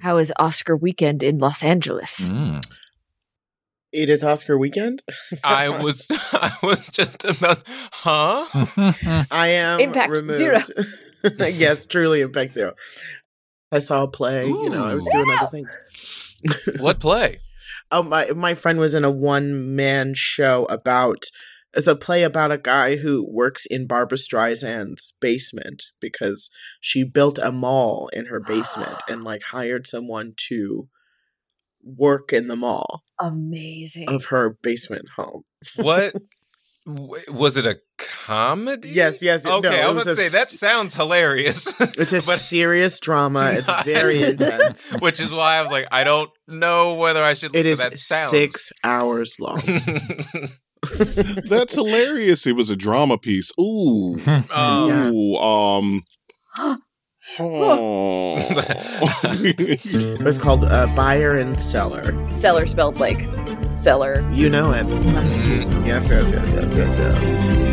How is Oscar weekend in Los Angeles? Mm. It is Oscar weekend. I was I was just about huh? I am Impact removed. zero. yes, truly impact zero. I saw a play. You know, I was doing other things. what play? Oh, my my friend was in a one man show about. It's a play about a guy who works in Barbra Streisand's basement because she built a mall in her basement and like hired someone to work in the mall Amazing. of her basement home. What was it a comedy? Yes, yes. no, Okay, it I was was about to a say that sounds hilarious. It's a But serious drama. It's not- very intense. Which is why I was like, I don't know whether I should. It is that sounds. six hours long. That's hilarious. It was a drama piece. Ooh. Um, Ooh. Um. oh. It was called uh, Buyer and Cellar. Seller spelled like seller. You know it. mm, Yes, yes, yes, yes, yes, yes.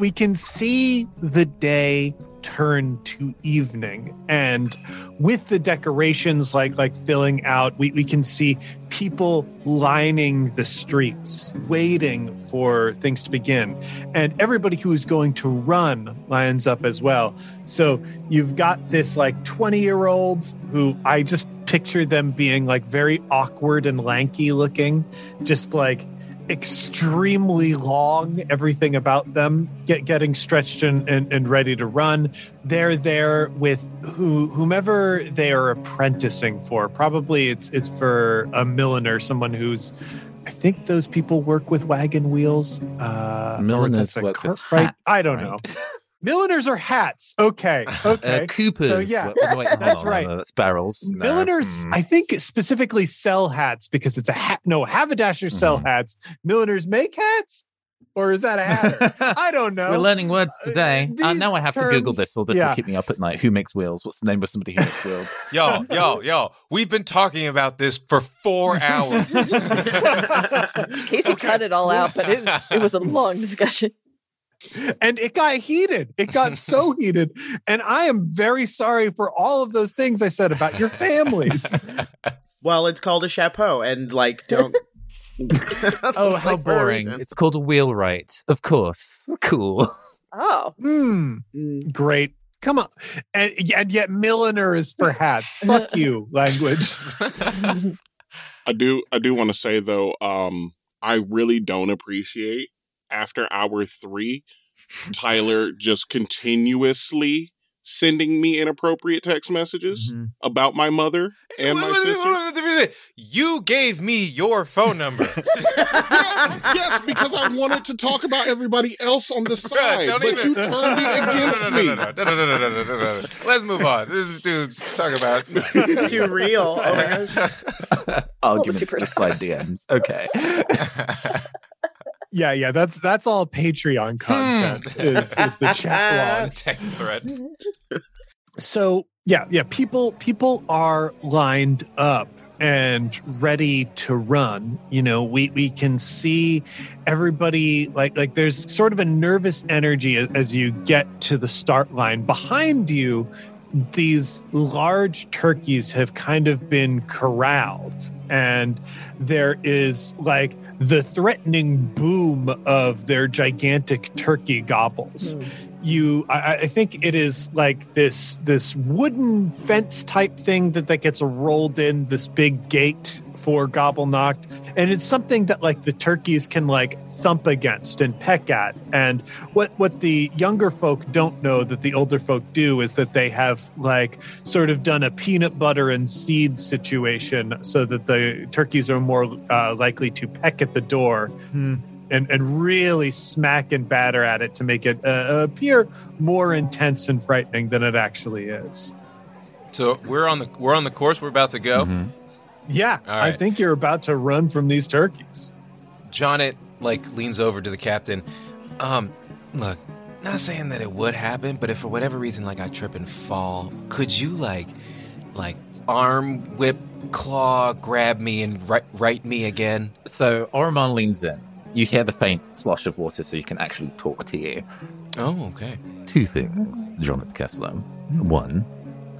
We can see the day turn to evening. And with the decorations like like filling out we, we can see people lining the streets waiting for things to begin. And everybody who is going to run lines up as well. So you've got this like 20 year olds who i just picture them being like very awkward and lanky looking. Just like extremely long everything about them get getting stretched and, and, and ready to run they're there with who whomever they are apprenticing for probably it's it's for a milliner someone who's I think those people work with wagon wheels. Uh, or Milliners that's a work with Cartwright. hats, I don't right? know. Milliners are hats. Okay. Okay. Uh, Coopers. So, yeah, Wait, wait, that's on, right. no, that's barrels. No. Milliners, Mm. I think, specifically sell hats because it's a hat. No, haberdashers sell Mhm. hats. Milliners make hats, or is that a hatter? I don't know. We're learning words Uh, today. Uh, now I these have to Google this, or this yeah. will keep me up at night. Who makes wheels? What's the name of somebody who makes wheels? yo, yo, yo. We've been talking about this for four hours. Casey cut it all out, but it, it was a long discussion. And it got heated. It got so heated. And I am very sorry for all of those things I said about your families. Well, it's called a chapeau, and like, don't. oh, how like boring! It's called a wheelwright, of course. Cool. Oh, Hmm. Mm. Great. Come on. And, and yet milliner is for hats. Fuck you, language. I do I do want to say though, um, I really don't appreciate after hour three, Tyler just continuously sending me inappropriate text messages mm-hmm. about my mother and my sister. You gave me your phone number. yes, yes, because I wanted to talk about everybody else on the side, Bruh, but even... you turned it against me. Let's move on. This is too talk about too real. Oh my gosh. Arguments, slide DMs. Okay. Yeah, yeah. That's that's all Patreon hmm. content is, is the chat. Text thread. so yeah yeah people people are lined up and ready to run you know we we can see everybody like like there's sort of a nervous energy as, as you get to the start line behind you these large turkeys have kind of been corralled and there is like the threatening boom of their gigantic turkey gobbles. Hmm. You, I, I think it is like this this wooden fence type thing that that gets rolled in this big gate for gobble knocked, and it's something that like the turkeys can like thump against and peck at. And what what the younger folk don't know that the older folk do is that they have like sort of done a peanut butter and seed situation so that the turkeys are more uh, likely to peck at the door. And, and really smack and batter at it to make it uh, appear more intense and frightening than it actually is. So we're on the we're on the course. We're about to go. Mhm. Yeah, All I think you're about to run from these turkeys. Jonet like leans over to the captain. Um, look, not saying that it would happen, but if for whatever reason like I trip and fall, could you like like arm whip claw grab me and right, right me again? So Oromar leans in. You hear the faint slosh of water, so you can actually talk to you. Oh, okay. Two things, Jonathan Kessler. One,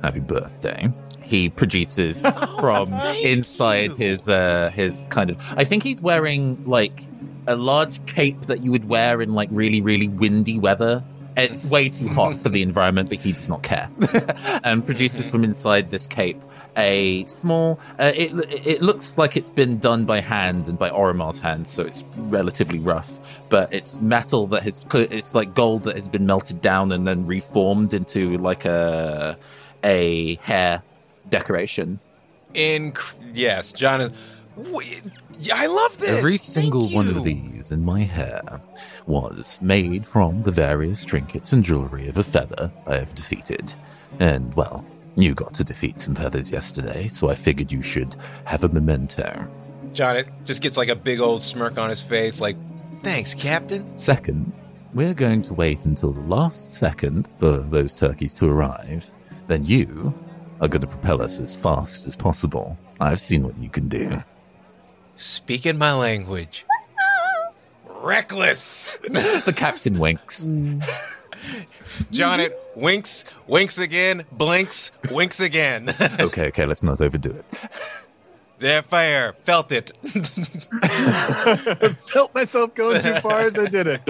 happy birthday. He produces from inside his uh his kind of I think he's wearing like a large cape that you would wear in like really, really windy weather. It's way too hot for the environment, but he does not care. and produces from inside this cape a small. Uh, it it looks like it's been done by hand and by Oromar's hand, so it's relatively rough. But it's metal that has it's like gold that has been melted down and then reformed into like a a hair decoration. Inc- yes, John is. Wait, yeah, I love this. Every Thank single one you. of these in my hair was made from the various trinkets and jewelry of a feather I have defeated. And, well, you got to defeat some feathers yesterday, so I figured you should have a memento. Jonet just gets like a big old smirk on his face, like, "Thanks, Captain." Second, we're going to wait until the last second for those turkeys to arrive. Then you are going to propel us as fast as possible. I've seen what you can do. Speaking my language. Reckless. the captain winks. Jonet winks, winks again, blinks, winks again. Okay, okay, let's not overdo it. They're fair. Felt it. Felt myself going too far as I did it.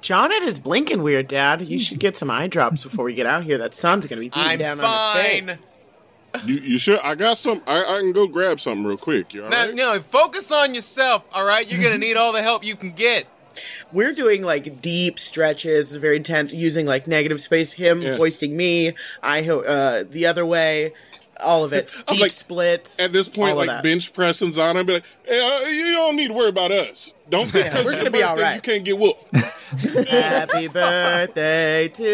Jonet is blinking weird, Dad. You should get some eye drops before we get out here. That sun's gonna be beating I'm down on his fine. face. You you sure? I got some. I, I can go grab something real quick. You all Now, right? no, focus on yourself, all right? You're going to need all the help you can get. We're doing like deep stretches, very tense, using like negative space. Him Yeah. hoisting me, I ho- uh, the other way, all of it. I'm Deep like- splits. At this point, like that. bench pressings on him, be like, hey, uh, you don't need to worry about us. Don't think because we're gonna your be all birthday, right. you can't get whooped. Happy birthday to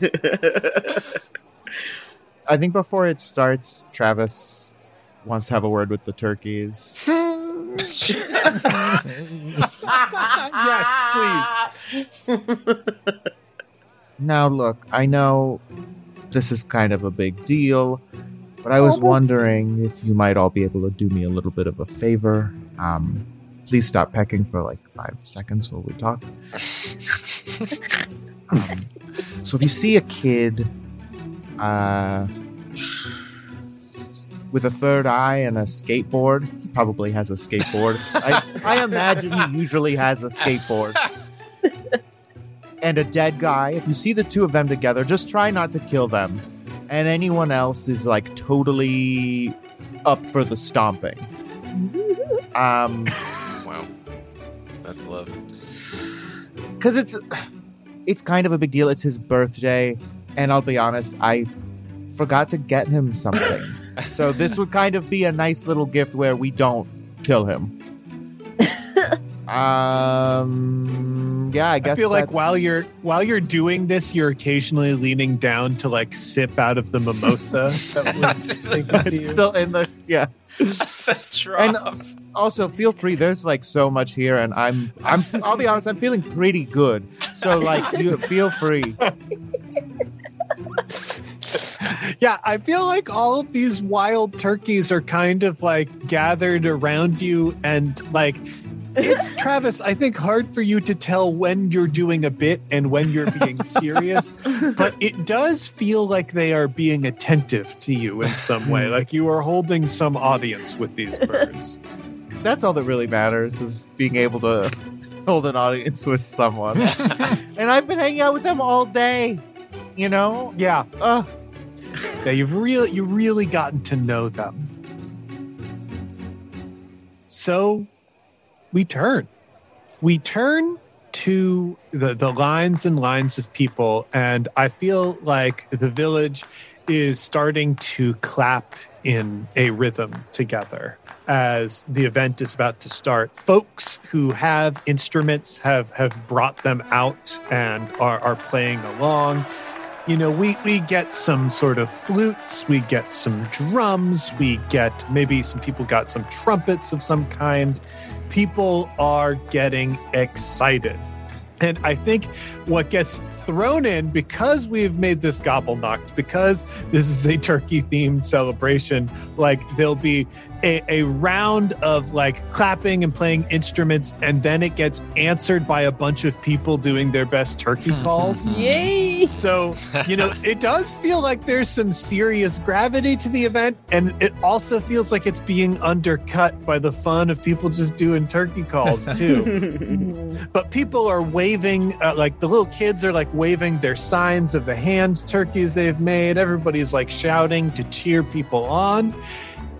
you. I think before it starts, Travis wants to have a word with the turkeys. yes, please. Now, look, I know this is kind of a big deal, but I was wondering if you might all be able to do me a little bit of a favor. Um, please stop pecking for like five seconds while we talk. um, so, if you see a kid uh, with a third eye and a skateboard, he probably has a skateboard. I, I imagine he usually has a skateboard and a dead guy. If you see the two of them together, just try not to kill them. And anyone else is like totally up for the stomping. Um, Wow. That's love. because it's it's kind of a big deal. It's his birthday, and I'll be honest, I forgot to get him something. so this would kind of be a nice little gift where we don't kill him. um, yeah, I guess I guess feel like while you're while you're doing this, you're occasionally leaning down to like sip out of the mimosa that was taken to it's still in the yeah. And also, feel free. There's like so much here, and I'm I'm. I'll be honest. I'm feeling pretty good. So like, you feel free. yeah, I feel like all of these wild turkeys are kind of like gathered around you and like it's Travis. I think hard for you to tell when you're doing a bit and when you're being serious, but it does feel like they are being attentive to you in some way. Like you are holding some audience with these birds. That's all that really matters is being able to hold an audience with someone. and I've been hanging out with them all day. You know? Yeah, yeah. You've really, you really gotten to know them. So, we turn. We turn to the the lines and lines of people, and I feel like the village is starting to clap in a rhythm together as the event is about to start. Folks who have instruments have have brought them out and are, are playing along. You know, we we get some sort of flutes, we get some drums, we get maybe some people got some trumpets of some kind. People are getting excited. And I think what gets thrown in because we've made this gobble knocked, because this is a turkey themed celebration, like there'll be a, a round of like clapping and playing instruments, and then it gets answered by a bunch of people doing their best turkey calls. Yay! So, you know, it does feel like there's some serious gravity to the event. And it also feels like it's being undercut by the fun of people just doing turkey calls, too. but people are waving, uh, like the little kids are like waving their signs of the hand turkeys they've made. Everybody's like shouting to cheer people on.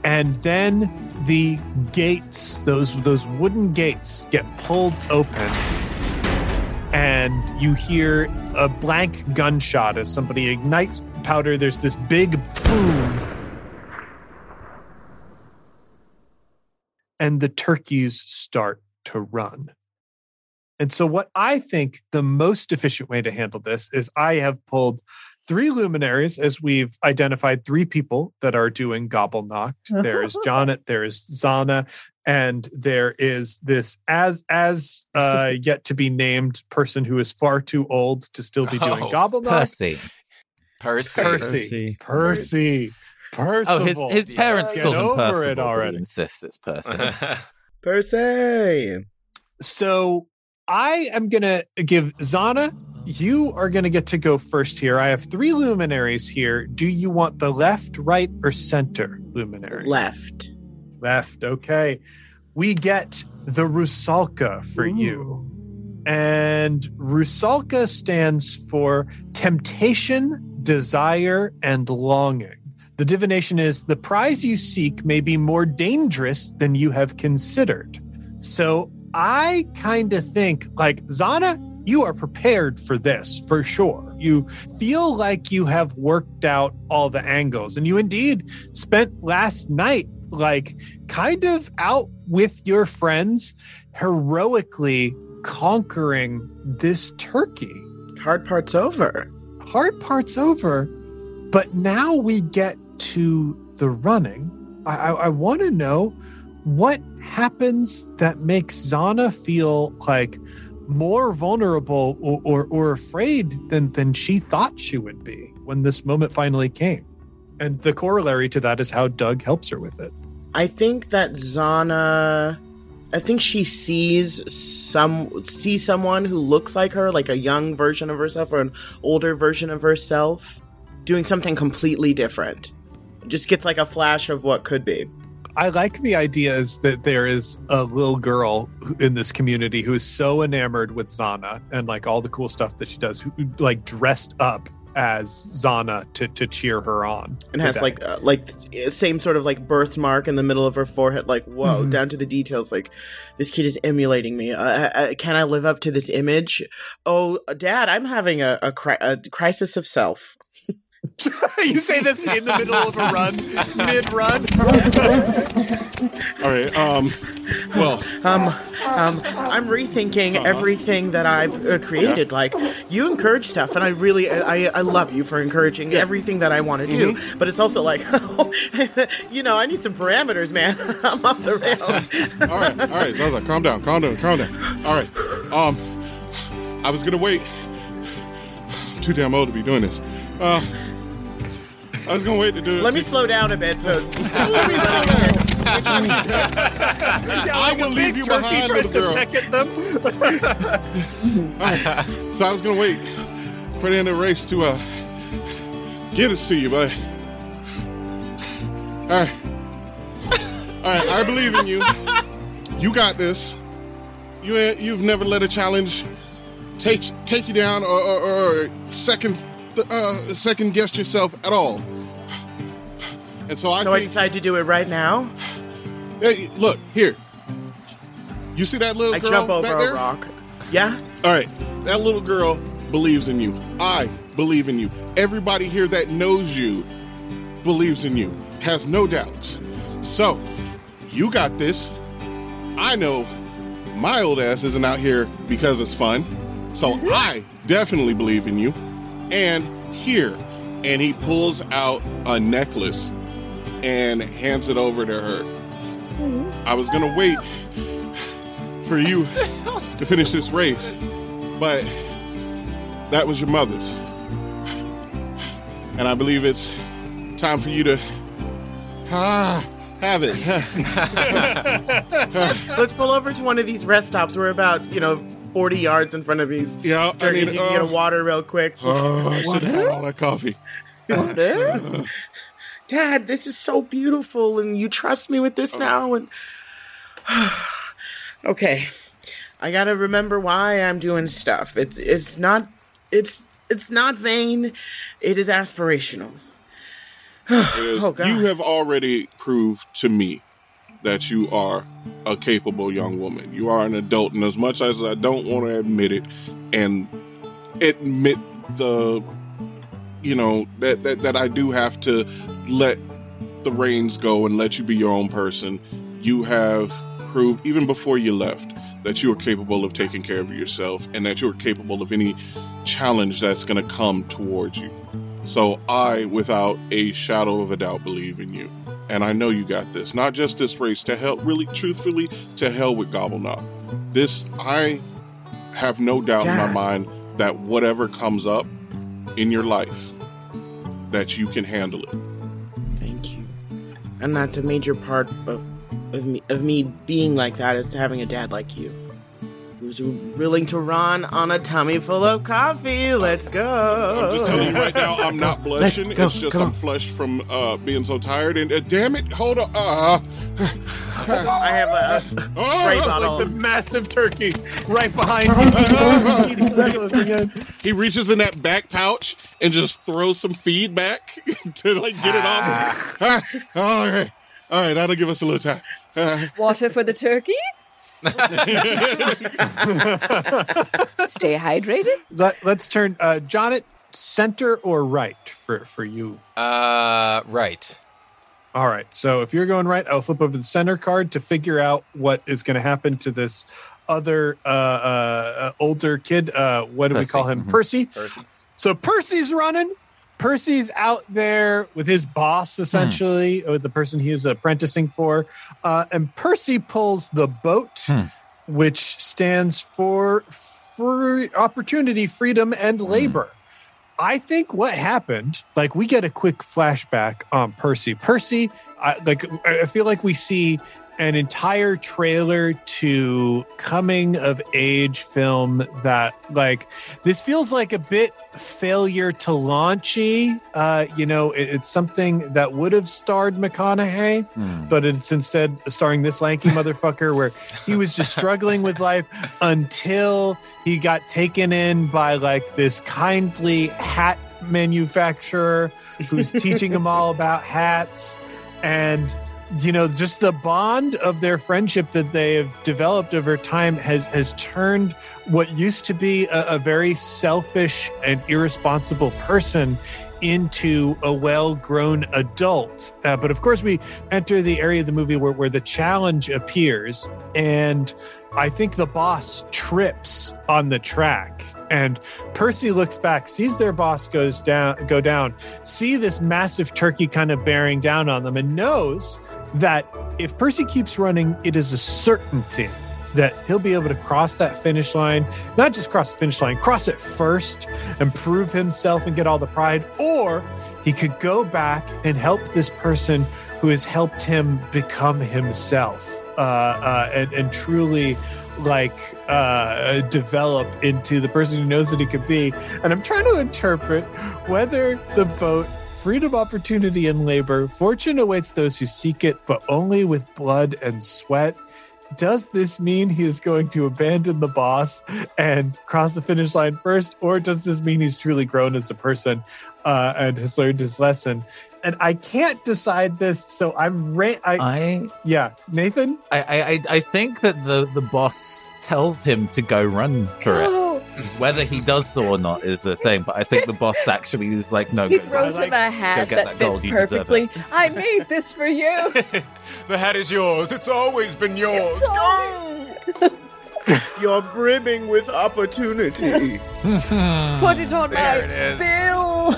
And then the gates, those those wooden gates, get pulled open and you hear a blank gunshot as somebody ignites powder. There's this big boom. And the turkeys start to run. And so, what I think the most efficient way to handle this is I have pulled three luminaries as we've identified three people that are doing gobble knocked. There is Jonet, there is Zana, and there is this as as uh yet to be named person who is far too old to still be doing Oh, gobble knocked. Percy. Percy. Percy. Percy. Percy. Percival. Oh, his his parents Get call him over Percival. it already. Insists it's Percy. Percy. So I am going to give Zana, you are going to get to go first here. I have three luminaries here. Do you want the left, right, or center luminary? Left. Left. Okay. We get the Rusalka for you. And Rusalka stands for temptation, desire, and longing. The divination is the prize you seek may be more dangerous than you have considered. So I kind of think, like, Zana, you are prepared for this for sure. You feel like you have worked out all the angles, and you indeed spent last night, like, kind of out with your friends, heroically conquering this turkey. Hard part's over. Hard part's over, but now we get to the running. I, I, I want to know what happens that makes Zana feel like more vulnerable or, or, or afraid than, than she thought she would be when this moment finally came. And the corollary to that is how Doug helps her with it. I think that Zana I think she sees some sees someone who looks like her, like a young version of herself or an older version of herself, doing something completely different. Just gets like a flash of what could be. I like the idea is that there is a little girl in this community who is so enamored with Zana and like all the cool stuff that she does, who like dressed up as Zana to to cheer her on, and has today. like uh, like same sort of like birthmark in the middle of her forehead like whoa Mhm. down to the details like this kid is emulating me uh, uh, can i live up to this image oh dad i'm having a, a, cri- a crisis of self you say this in the middle of a run, mid run. All right. Um. Well, um um i'm rethinking Uh-huh. everything that i've uh, created like you encourage stuff and i really i i love you for encouraging everything that i want to do Mm-hmm. but it's also like you know i need some parameters man i'm off the rails all right, all right, Zaza, calm down, calm down, calm down. All right. Um, I was gonna wait. I'm too damn old to be doing this. Uh, I was gonna wait to do it. let me slow down a bit so Let me slow down. I will leave you behind, little girl. peck them. Alright, So I was gonna wait for the end of the race to uh get this to you, but all right, all right. I believe in you. You got this. You you've never let a challenge take take you down or, or, or second uh, second guess yourself at all. And so I So I think, decided to do it right now. hey, look here. You see that little I girl jump over back a there? rock. Yeah? All right, that little girl believes in you. I believe in you. Everybody here that knows you believes in you, has no doubts. So, you got this. I know my old ass isn't out here because it's fun. So, I definitely believe in you. And here, and he pulls out a necklace and hands it over to her. I was gonna wait for you to finish this race, but that was your mother's. And I believe it's time for you to ah, have it. Let's pull over to one of these rest stops. We're about, you know, 40 mm-hmm. yards in front of these yeah, I mean, you can get a uh, water real quick. oh, I should have had all that coffee. Uh, Dad, this is so beautiful, and you trust me with this oh. now. And okay, I gotta remember why I'm doing stuff. It's it's not it's it's not vain. It is aspirational. It is- Oh, God. you have already proved to me that you are a capable young woman. You are an adult, and as much as I don't want to admit it, and admit the, you know that that, that I do have to let the reins go and let you be your own person. You have proved even before you left that you are capable of taking care of yourself, and that you are capable of any challenge that's going to come towards you. So I, without a shadow of a doubt, believe in you. And I know you got this. Not just this race, to hell, really, truthfully, to hell with Gobble Knob. This, I have no doubt in my mind that whatever comes up in your life, that you can handle it. Thank you. And that's a major part of of me of me being like that is to having a dad like you. Who's willing to run on a tummy full of coffee. Let's go. I'm just telling you right now, I'm not blushing. Go, it's just I'm on. flushed from uh, being so tired. And uh, damn it, hold on. Uh, I have a, a spray oh, bottle. Like the massive turkey right behind you. Eating Douglas again. he reaches in that back pouch and just throws some feed back to like get it off. Ah, all right, all right, that'll give us a little time. Uh, Water for the turkey. Stay hydrated. Let, let's turn uh, Jonet center or right for for you. Uh, right. All right. So if you're going right, I'll flip over the center card to figure out what is going to happen to this other uh, uh, older kid. Uh, what do we call him? Mhm. Percy. Percy. So Percy's running. Percy's out there with his boss, essentially, with the person he is apprenticing for. Uh, and Percy pulls the boat, Hmm. which stands for free opportunity, freedom, and labor. I think what happened, like we get a quick flashback on Percy. Percy, I, like I feel like we see an entire trailer to coming of age film that like this feels like a bit failure to launchy. Uh, you know, it- it's something that would have starred McConaughey, Hmm. but it's instead starring this lanky motherfucker where he was just struggling with life until he got taken in by like this kindly hat manufacturer who's teaching him all about hats and you know just the bond of their friendship that they have developed over time has has turned what used to be a, a very selfish and irresponsible person into a well-grown adult. Uh, but of course we enter the area of the movie where, where the challenge appears and i think the boss trips on the track and percy looks back sees their boss goes down go down see this massive turkey kind of bearing down on them and knows that if percy keeps running it is a certainty that he'll be able to cross that finish line not just cross the finish line cross it first and prove himself and get all the pride or he could go back and help this person who has helped him become himself uh, uh, and, and truly like uh, develop into the person who knows that he could be. And I'm trying to interpret whether the boat freedom, opportunity, and labor. Fortune awaits those who seek it, but only with blood and sweat. Does this mean he is going to abandon the boss and cross the finish line first, or does this mean he's truly grown as a person uh, and has learned his lesson? And I can't decide this, so I'm ra- I, I, yeah, Nathan. I, I, I think that the the boss tells him to go run for it. Whether he does so or not is a thing, but I think the boss actually is like, no, he go, throws like- him a hat that that fits gold, perfectly. I made this for you. the hat is yours. It's always been yours. It's always- You're brimming with opportunity. Put it on There my it is. bill.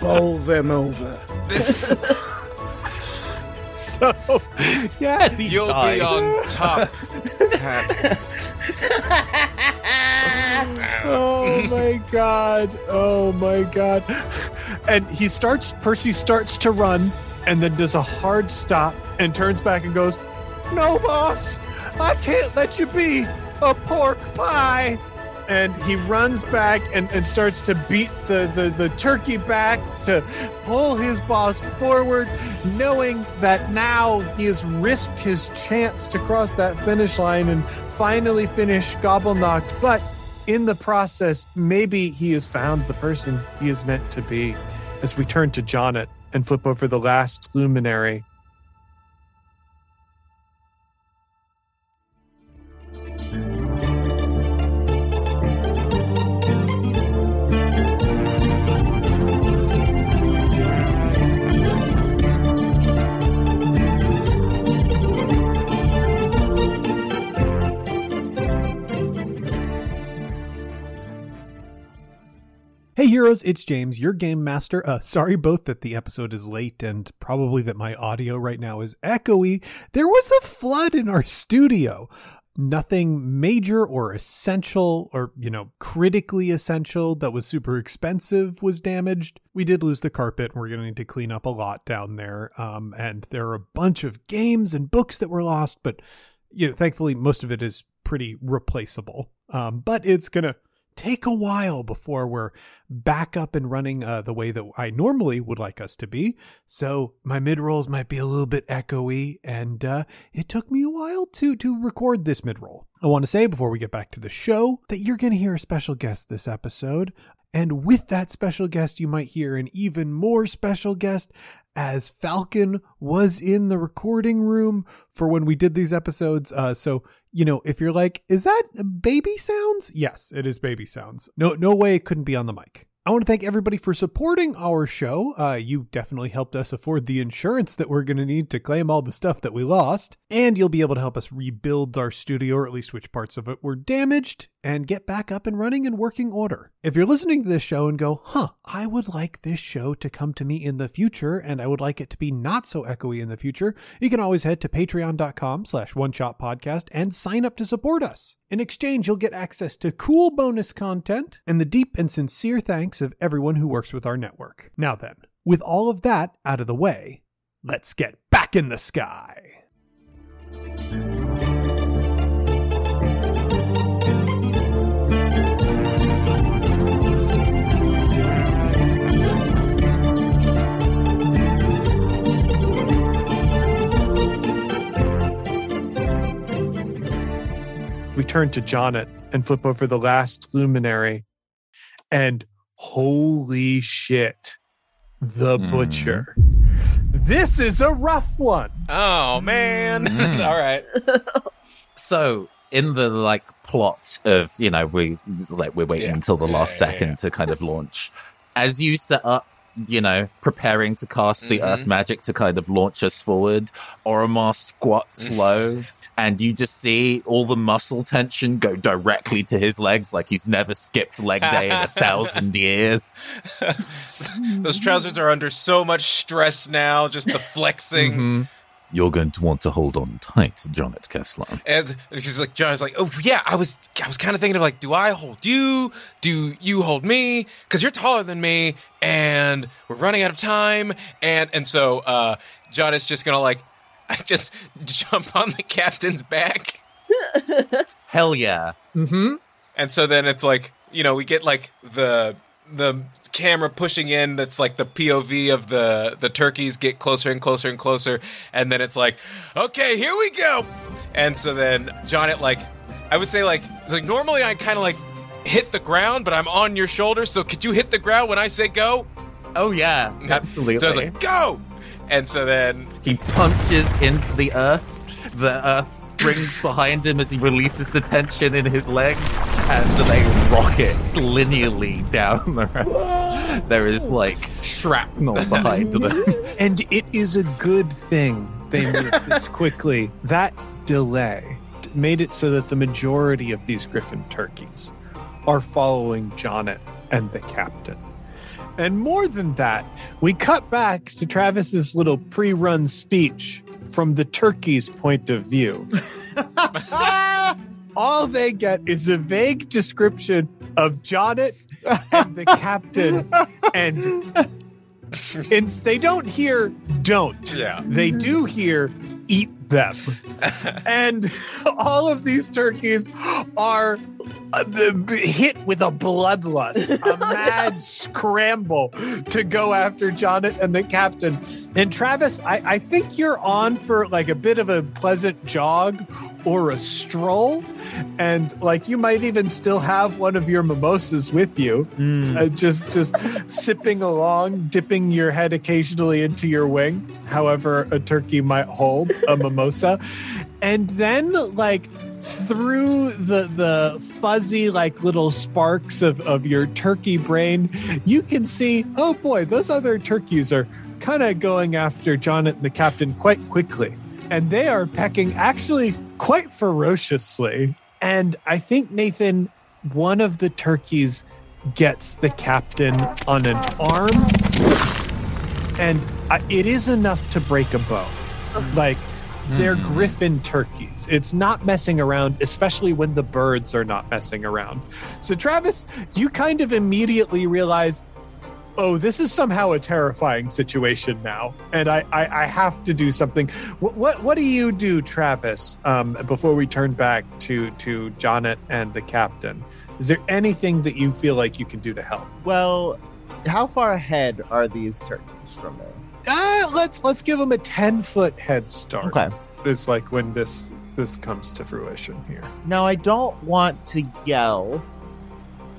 Bowl them over. So, yes, he You'll died. be on top. Oh my god oh my god and he starts percy starts to run and then does a hard stop and turns back and goes no boss i can't let you be a pork pie and he runs back and, and starts to beat the, the, the turkey back to pull his boss forward, knowing that now he has risked his chance to cross that finish line and finally finish Gobblenacht. But in the process, maybe he has found the person he is meant to be. As we turn to Jonet and flip over the last luminary, Hey heroes, it's James, your game master. Uh, sorry both that the episode is late and probably that my audio right now is echoey. There was a flood in our studio. Nothing major or essential or, you know, critically essential that was super expensive was damaged. We did lose the carpet and we're going to need to clean up a lot down there. Um, and there are a bunch of games and books that were lost, but, you know, thankfully most of it is pretty replaceable. Um, but it's going to take a while before we're back up and running uh, the way that I normally would like us to be. So my mid rolls might be a little bit echoey, and uh, it took me a while to to record this mid roll. I want to say before we get back to the show that you're going to hear a special guest this episode. And with that special guest, you might hear an even more special guest as Falcon was in the recording room for when we did these episodes. Uh, so, you know, if you're like, is that baby sounds? Yes, it is baby sounds. No, no way it couldn't be on the mic. I want to thank everybody for supporting our show. Uh, you definitely helped us afford the insurance that we're going to need to claim all the stuff that we lost. And you'll be able to help us rebuild our studio, or at least which parts of it were damaged, and get back up and running in working order. If you're listening to this show and go, huh, I would like this show to come to me in the future, and I would like it to be not so echoey in the future, you can always head to patreon.com slash one shot podcast and sign up to support us. In exchange, you'll get access to cool bonus content and the deep and sincere thanks of everyone who works with our network. Now then, with all of that out of the way, let's get back in the sky. We turn to Jonet and flip over the last luminary. And holy shit, the Hmm. butcher. This is a rough one. Oh man! Mm. All right. So in the like plot of you know we like we're waiting Yeah. until the last Yeah, yeah, second yeah. to kind of launch as you set up you know preparing to cast the Mhm. earth magic to kind of launch us forward oromar squats Mm. low and you just see all the muscle tension go directly to his legs like he's never skipped leg day in a thousand years Those trousers are under so much stress now. Just the flexing. Mhm. You're going to want to hold on tight, Jonet Kessler. And because like John is like, oh yeah, I was I was kind of thinking of like, do I hold you? Do you hold me? Because you're taller than me, and we're running out of time. And and so uh, John is just gonna like just jump on the captain's back. Hell yeah. Mm-hmm. And so then it's like, you know, we get like the the camera pushing in that's like the POV of the the turkeys get closer and closer and closer and then it's like, "Okay, here we go." And so then John it like I would say like like normally I kind of like hit the ground, but I'm on your shoulder, so could you hit the ground when I say go? Oh yeah, absolutely. So I was like, "Go!" And so then he punches into the earth. The earth springs behind him as he releases the tension in his legs, and they rocket linearly down the road. There is like shrapnel behind them. And it is a good thing they moved this quickly. That delay made it so that the majority of these griffin turkeys are following Jonet and the captain. And more than that, we cut back to Travis's little pre-run speech from the turkey's point of view. All they get is a vague description of Jonet and the captain, and, and they don't hear "don't." Yeah. They mm-hmm. do hear "eat them," and all of these turkeys are uh, hit with a bloodlust, a mad scramble to go after Jonet and the captain. And Travis, I, I think you're on for like a bit of a pleasant jog or a stroll. And like you might even still have one of your mimosas with you, uh, just just sipping along, dipping your head occasionally into your wing, however a turkey might hold a mimosa. And then like through the the fuzzy like little sparks of, of your turkey brain, you can see, oh boy, those other turkeys are kind of going after John and the captain quite quickly. And they are pecking actually quite ferociously. And I think Nathan, one of the turkeys gets the captain on an arm. And uh, it is enough to break a bone. Like they're griffin turkeys. It's not messing around, especially when the birds are not messing around. So, Travis, you kind of immediately realize, oh, this is somehow a terrifying situation now, and I I, I have to do something. What, what what do you do, Travis? Um, before we turn back to to Jonet and the captain, is there anything that you feel like you can do to help? Well, how far ahead are these turkeys from me? Uh, let's let's give them a ten foot head start. Okay. It's like when this this comes to fruition here. Now, I don't want to yell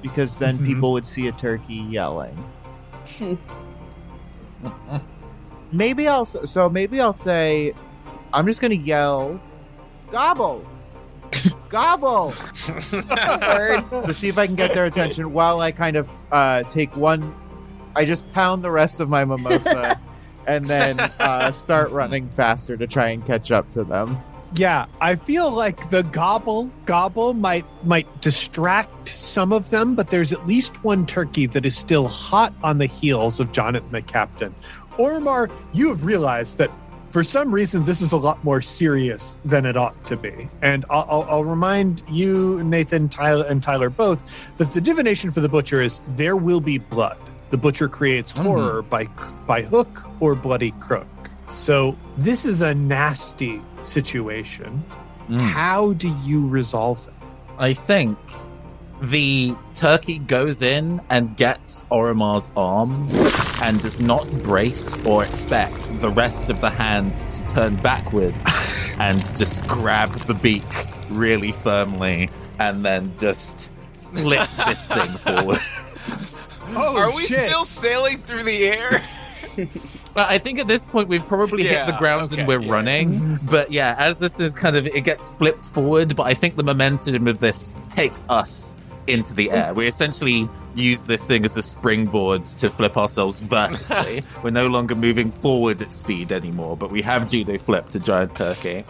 because then Mhm. people would see a turkey yelling. maybe I'll so maybe I'll say I'm just gonna yell gobble gobble to see if I can get their attention while I kind of uh, take one. I just pound the rest of my mimosa and then uh, start running faster to try and catch up to them. Yeah, I feel like the gobble gobble might might distract some of them, but there's at least one turkey that is still hot on the heels of Jonathan the captain. Oromar, you have realized that for some reason this is a lot more serious than it ought to be, and I'll, I'll, I'll remind you, Nathan, Tyler, and Tyler both that the divination for the butcher is there will be blood. The butcher creates horror by by hook or bloody crook. So this is a nasty situation. Mm. How do you resolve it? I think the turkey goes in and gets Oromar's arm and does not brace or expect the rest of the hand to turn backwards and just grab the beak really firmly and then just flip this thing forward. Oh, Are we still sailing through the air? Well, I think at this point we've probably hit the ground okay, and we're yeah. running. But yeah, as this is kind of it gets flipped forward, but I think the momentum of this takes us into the air. We essentially use this thing as a springboard to flip ourselves vertically. we're no longer moving forward at speed anymore, but we have judo flipped a giant turkey.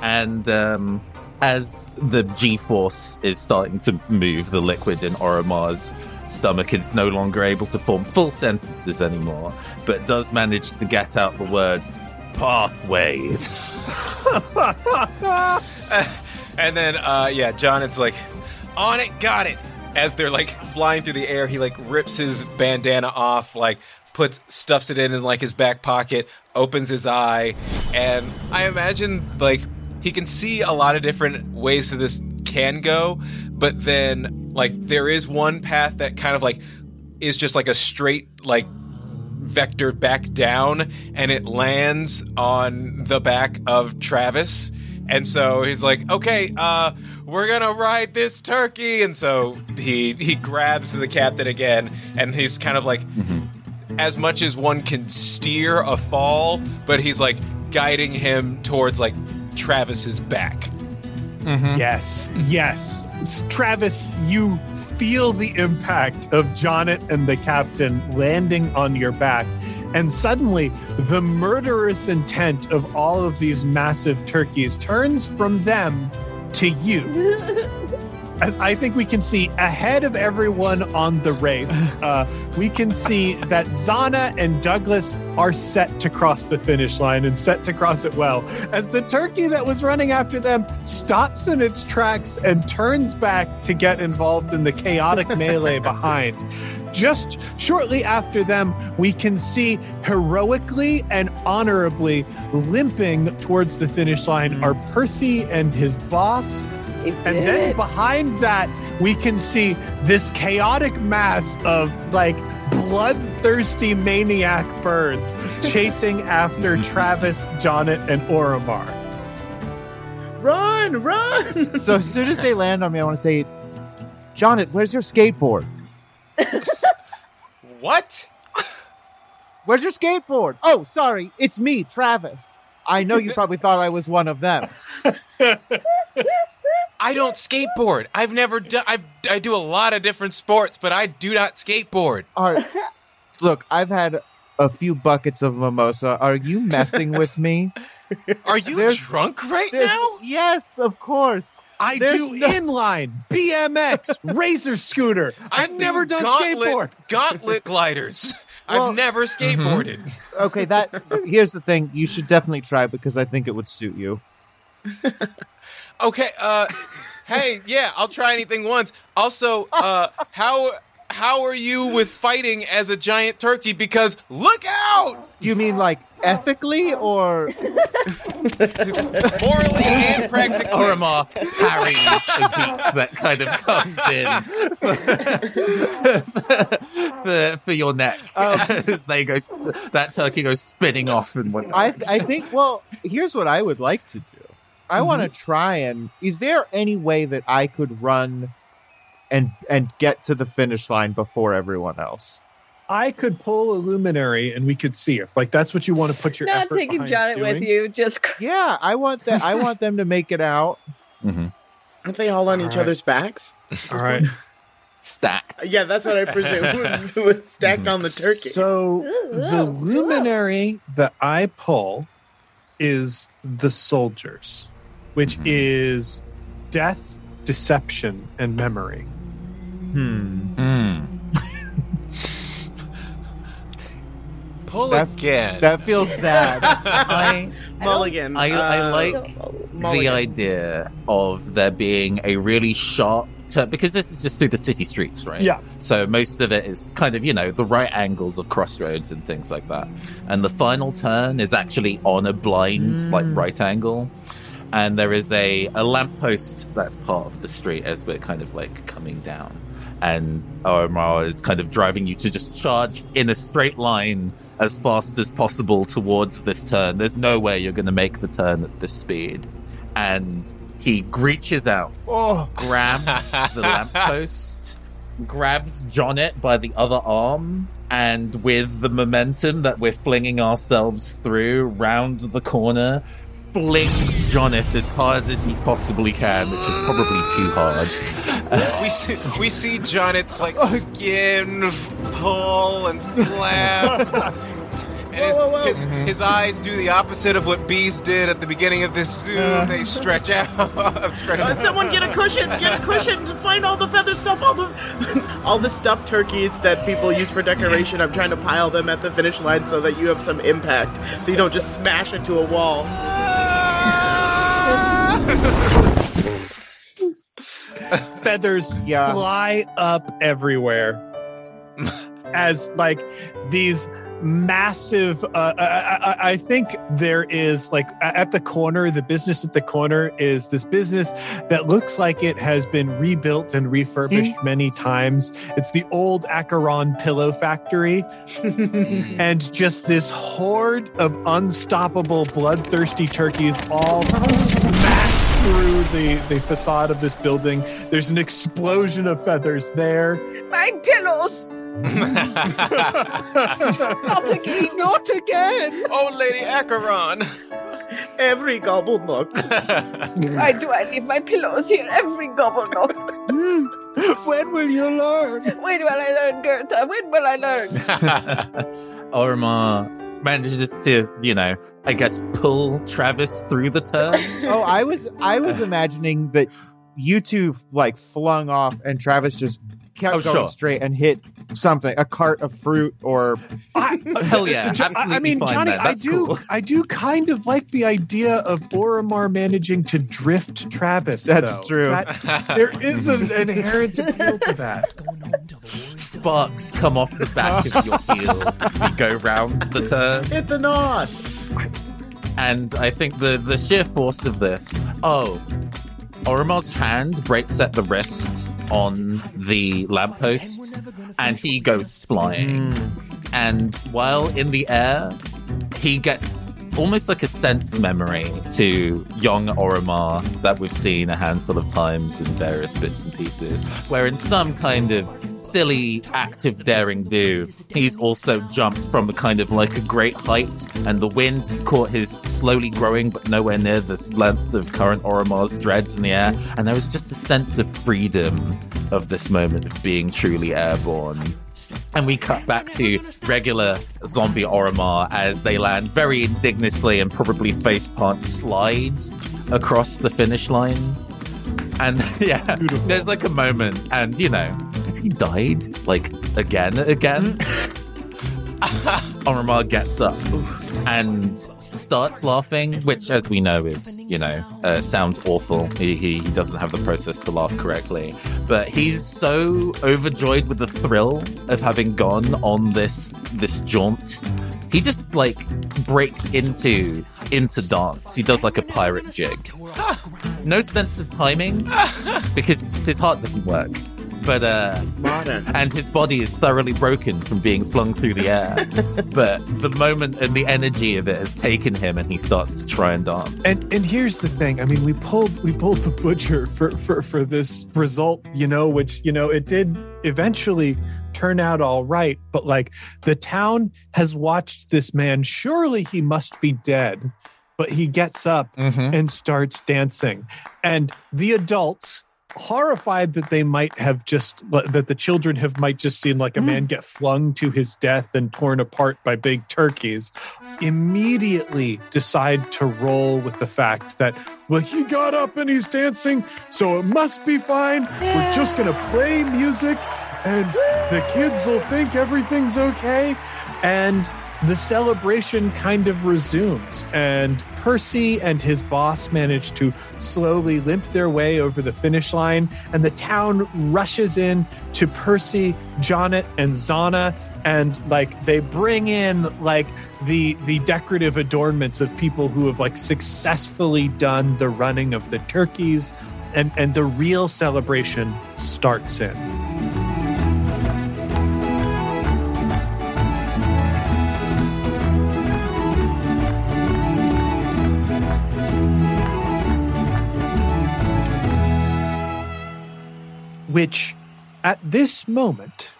And um, as the G force is starting to move the liquid in Oromar's stomach, it's no longer able to form full sentences anymore, but does manage to get out the word pathways. and then, uh, yeah, John it's like, on it, got it. As they're like flying through the air, he like rips his bandana off, like puts stuffs it in in like his back pocket, opens his eye, and I imagine like he can see a lot of different ways that this can go, but then like there is one path that kind of like is just like a straight like vector back down and it lands on the back of Travis. And so he's like, "Okay, uh, we're gonna ride this turkey." And so he he grabs the captain again, and he's kind of like, as much as one can steer a fall, but he's like guiding him towards like Travis's back. Mm-hmm. Yes, yes. Travis, you feel the impact of Jonet and the captain landing on your back. And suddenly, the murderous intent of all of these massive turkeys turns from them to you. As I think we can see ahead of everyone on the race, uh, we can see that Zana and Douglas are set to cross the finish line and set to cross it well. As the turkey that was running after them stops in its tracks and turns back to get involved in the chaotic melee behind. Just shortly after them, we can see heroically and honorably limping towards the finish line are Percy and his boss, He and then behind that, we can see this chaotic mass of like bloodthirsty maniac birds chasing after Travis, Jonet, and Oromar. Run, run! So as soon as they land on me, I want to say, Jonet, where's your skateboard? What? Where's your skateboard? Oh, sorry, it's me, Travis. I know you probably thought I was one of them. I don't skateboard. I've never done. I I do a lot of different sports, but I do not skateboard. All right. Look, I've had a few buckets of mimosa. Are you messing with me? Are you There's- drunk right now? Yes, of course. I There's do no- inline, BMX, razor scooter. I I've do never done gauntlet, skateboard. Gauntlet gliders. Well- I've never mm-hmm. skateboarded. Okay, that here's the thing. You should definitely try because I think it would suit you. Okay. Uh, hey, yeah, I'll try anything once. Also, uh, how how are you with fighting as a giant turkey? Because look out, You mean like ethically or morally and practically. Oromar parries a beat that kind of comes in for, for, for your neck as they go. That turkey goes spinning off and whatnot. I th- I think well, here's what I would like to do. I want to mm-hmm. try and is there any way that I could run and and get to the finish line before everyone else? I could pull a luminary and we could see if like that's what you want to put your Not effort taking behind Janet with you. Just Yeah, I want that I want them to make it out. Mm-hmm. Aren't they all on each Alright. other's backs? All right. Stacked. Yeah, that's what I presume was stacked on the mm-hmm. turkey. So the luminary that I pull is the soldiers, which is death, deception, and memory. Hmm. Mm. Pull That- again. That feels bad. I, Mulligan. I, I uh, like the Mulligan. idea of there being a really sharp turn because this is just through the city streets, right? Yeah. So most of it is kind of, you know, the right angles of crossroads and things like that. And the final turn is actually on a blind, like, right angle. And there is a, a lamppost that's part of the street as we're kind of like coming down. And Omar is kind of driving you to just charge in a straight line as fast as possible towards this turn. There's no way you're going to make the turn at this speed. And he reaches out, oh. grabs the lamppost, grabs Jonet by the other arm, and with the momentum that we're flinging ourselves through round the corner, flings Jonet as hard as he possibly can, which is probably too hard. we see we see Jonet's like skin pull and flap. And his, Whoa, whoa, whoa. His, his eyes do the opposite of what bees did at the beginning of this zoo. they stretch out. stretch Uh, someone get a cushion! Get a cushion to find all the feather stuff, all the all the stuffed turkeys that people use for decoration. I'm trying to pile them at the finish line so that you have some impact, so you don't just smash into a wall. feathers Yeah. fly up everywhere as like these massive uh, I, I, I think there is like at the corner the business at the corner is this business that looks like it has been rebuilt and refurbished many times. It's the old acheron pillow factory. And just this horde of unstoppable bloodthirsty turkeys all smash through the, the facade of this building. There's an explosion of feathers there. My pillows! Not again! not again oh, Lady Acheron. Every gobble nook. Why do I leave my pillows here every gobble knock? when will you learn When will I learn, Gerta? When will I learn? Oromar um, uh, manages to, you know, I guess pull Travis through the turn. oh, I was I was imagining that you two like flung off and Travis just kept Oh, going sure. straight and hit something, a cart of fruit or uh, Hell yeah, absolutely I mean, fine Johnny. I do, cool. I do kind of like the idea of Oromar managing to drift Travis. That's though. true. That- there is an inherent appeal to that. Sparks come off the back of your heels as we go round the turn. Hit the knot. And I think the, the sheer force of this. Oh, Oromar's hand breaks at the wrist on the lamppost, and he goes flying. Hmm. And while in the air, he gets almost like a sense memory to young Oromar that we've seen a handful of times in various bits and pieces, where in some kind of silly act of daring do, he's also jumped from a kind of like a great height, and the wind has caught his slowly growing but nowhere near the length of current Oromar's dreads in the air, and there was just a sense of freedom of this moment of being truly airborne. And we cut back to regular zombie Oromar as they land very indignously and probably face plant slides across the finish line. And yeah, there's like a moment, and you know, has he died like again, again? Oromar gets up and starts laughing, which, as we know, is you know uh, sounds awful. He, he he doesn't have the process to laugh correctly, but he's so overjoyed with the thrill of having gone on this this jaunt. He just like breaks into into dance. He does like a pirate jig. No sense of timing because his heart doesn't work. But uh Modern. and his body is thoroughly broken from being flung through the air. but the moment and the energy of it has taken him, and he starts to try and dance. And and here's the thing. I mean, we pulled we pulled the butcher for for for this result, you know, which you know it did eventually turn out all right. But like the town has watched this man. Surely he must be dead. But he gets up Mhm. and starts dancing, and the adults. Horrified that they might have just that the children have might just seen like a mm. man get flung to his death and torn apart by big turkeys, immediately decide to roll with the fact that, well, he got up and he's dancing, so it must be fine. We're just to play music and the kids will think everything's okay. And the celebration kind of resumes, and Percy and his boss manage to slowly limp their way over the finish line, and the town rushes in to Percy, Jonet, and Zana and like they bring in like the the decorative adornments of people who have like successfully done the running of the turkeys and and the real celebration starts in which at this moment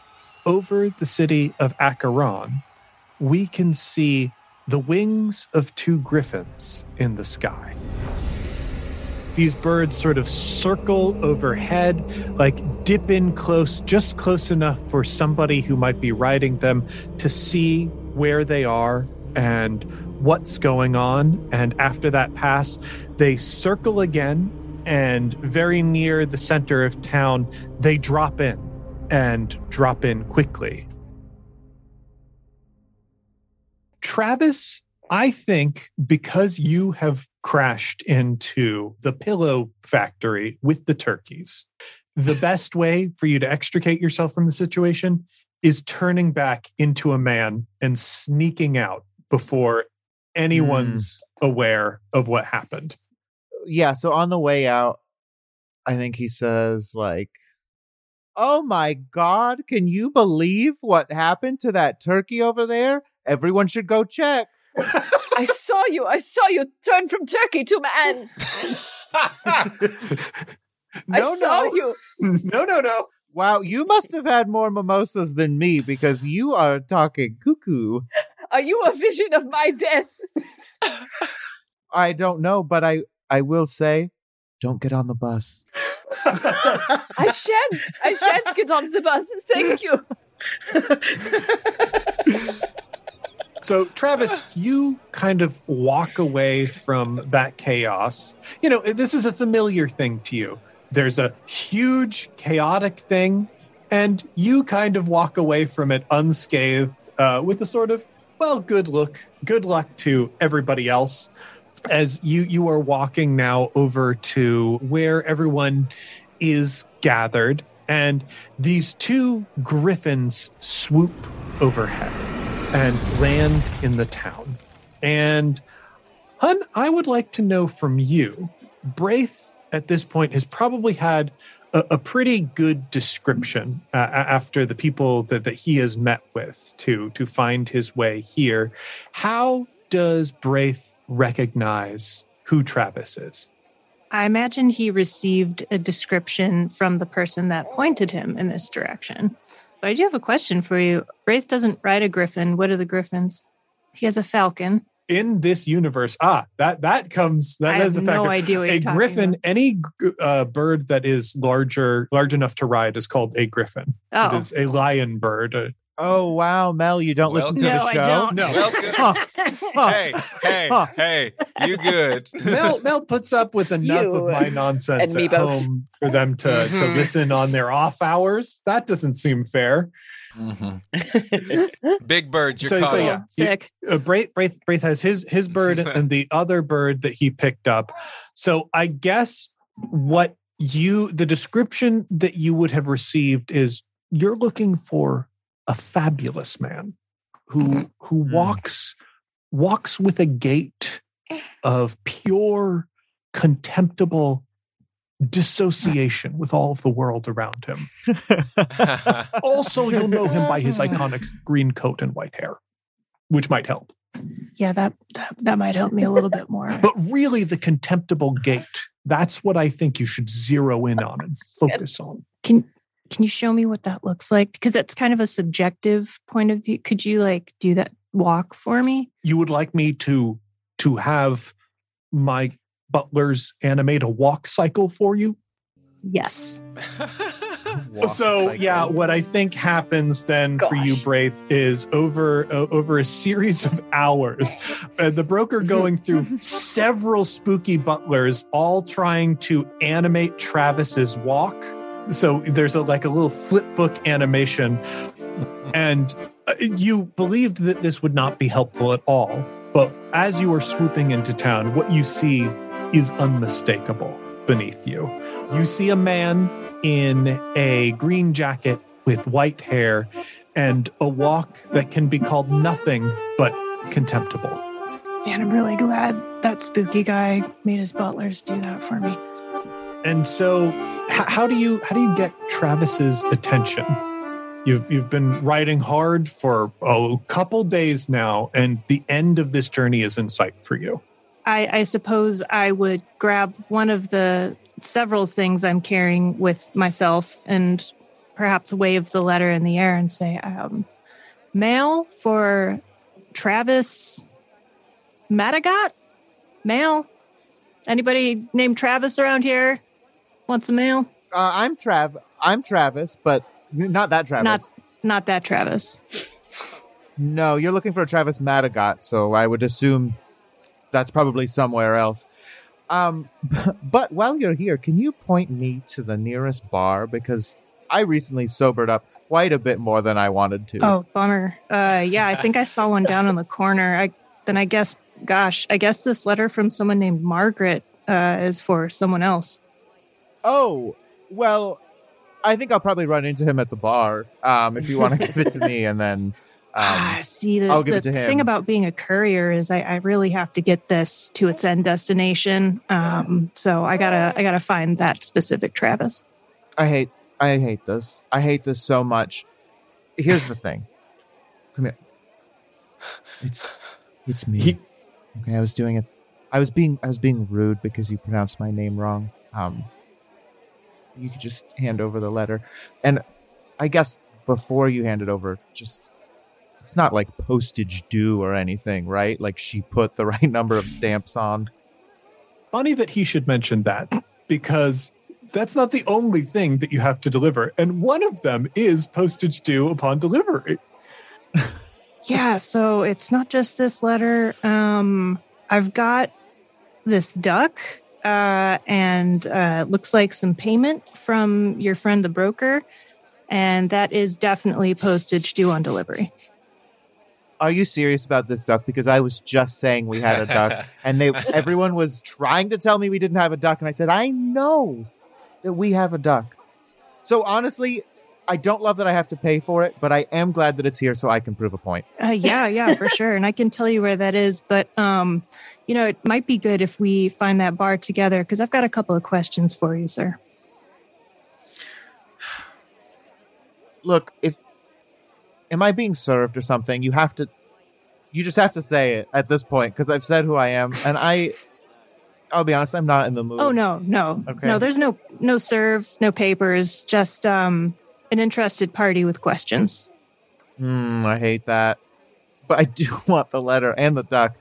over the city of Acheron, we can see the wings of two griffins in the sky. These birds sort of circle overhead, like dip in close, just close enough for somebody who might be riding them to see where they are. and what's going on. And after that pass, they circle again. And very near the center of town, they drop in and drop in quickly. Travis, I think because you have crashed into the pillow factory with the turkeys, the best way for you to extricate yourself from the situation is turning back into a man and sneaking out before anyone's mm. aware of what happened. Yeah, so on the way out, I think he says like Oh my god, can you believe what happened to that turkey over there? Everyone should go check. I saw you. I saw you turn from turkey to man. I saw no. you. No, no, no. Wow, you must have had more mimosas than me because you are talking cuckoo. Are you a vision of my death? I don't know, but I I will say, don't get on the bus. I shan't. I shan't get on the bus. Thank you. So, Travis, you kind of walk away from that chaos. You know, this is a familiar thing to you. There's a huge, chaotic thing, and you kind of walk away from it unscathed uh, with a sort of, well, good look, good luck to everybody else. As you you are walking now over to where everyone is gathered, and these two griffins swoop overhead and land in the town. And Hun, I would like to know from you. Braith at this point has probably had a, a pretty good description uh, after the people that, that he has met with to to find his way here. How does Braith recognize who Travis is? I imagine he received a description from the person that pointed him in this direction. But I do have a question for you. Braith doesn't ride a griffin. What are the griffins? He has a falcon. In this universe, ah, that that comes that I have is a no idea what a you're griffin, about. any uh, bird that is larger, large enough to ride, is called a griffin. Oh. It is a lion bird. Uh, Oh wow, Mel, you don't listen to no, the I show? don't. No. Welcome. Huh. hey, hey, Huh. hey, you good? Mel Mel puts up with enough You of my nonsense at both. home for them to to Mhm. listen on their off hours. That doesn't seem fair. Big bird, you're So- caught so, yeah. Sick. Uh, Braith, Braith, Braith has his his bird and the other bird that he picked up. So I guess what you the description that you would have received is you're looking for a fabulous man who who Hmm. walks walks with a gait of pure contemptible dissociation with all of the world around him. Also, you'll know him by his iconic green coat and white hair, which might help. Yeah, that, that that might help me a little bit more. But really, the contemptible gait, that's what I think you should zero in on and focus on. Can can you show me what that looks like? Because that's kind of a subjective point of view. Could you like do that walk for me? You would like me to to have my butlers animate a walk cycle for you? Yes. So cycle. yeah, what I think happens then for you, Braith, is over uh, over a series of hours, uh, the broker going through several spooky butlers, all trying to animate Travis's walk. So there's a like a little flip book animation, and uh, you believed that this would not be helpful at all. But as you are swooping into town, what you see is unmistakable beneath you. You see a man in a green jacket with white hair and a walk that can be called nothing but contemptible. and I'm really glad that spooky guy made his butlers do that for me. And so, h- how do you how do you get Travis's attention? You've you've been riding hard for a couple days now, and the end of this journey is in sight for you. I, I suppose I would grab one of the several things I'm carrying with myself and perhaps wave the letter in the air and say, um, mail for Travis Madagot? Mail? Anybody named Travis around here? Want some mail? Uh, I'm Trav. I'm Travis, but not that Travis. Not not that Travis. No, you're looking for a Travis Madagot, so I would assume that's probably somewhere else. Um, but while you're here, can you point me to the nearest bar because I recently sobered up quite a bit more than I wanted to. Oh, bummer. Uh, yeah, I think I saw one down in the corner. I then I guess, gosh, I guess this letter from someone named Margaret uh, is for someone else. Oh, well, I think I'll probably run into him at the bar um, if you want to give it to me, and then ah, um, see, the, I'll give the it to him. thing about being a courier is I, I really have to get this to its end destination. Um, so I gotta, I gotta find that specific Travis. I hate I hate this. I hate this so much. Here's the thing. Come here. It's it's me. okay, I was doing it. I was being I was being rude because you pronounced my name wrong. Um you could just hand over the letter. And I guess before you hand it over, just it's not like postage due or anything, right? Like she put the right number of stamps on. Funny that he should mention that because that's not the only thing that you have to deliver. And one of them is postage due upon delivery. Yeah, so it's not just this letter. Um, I've got this duck, uh, and uh, looks like some payment from your friend the broker, and that is definitely postage due on delivery. Are you serious about this duck? Because I was just saying we had a duck, and they everyone was trying to tell me we didn't have a duck, and I said I know that we have a duck. So honestly, I don't love that I have to pay for it, but I am glad that it's here so I can prove a point. Uh, yeah, yeah, for sure. And I can tell you where that is. But, um, you know, it might be good if we find that bar together because I've got a couple of questions for you, sir. Look, if am I being served or something, you have to you just have to say it at this point because I've said who I am and I I'll be honest, I'm not in the mood. Oh no, no, Okay. no. There's no no serve, no papers. Just um, an interested party with questions. Hmm, I hate that. But I do want the letter and the duck.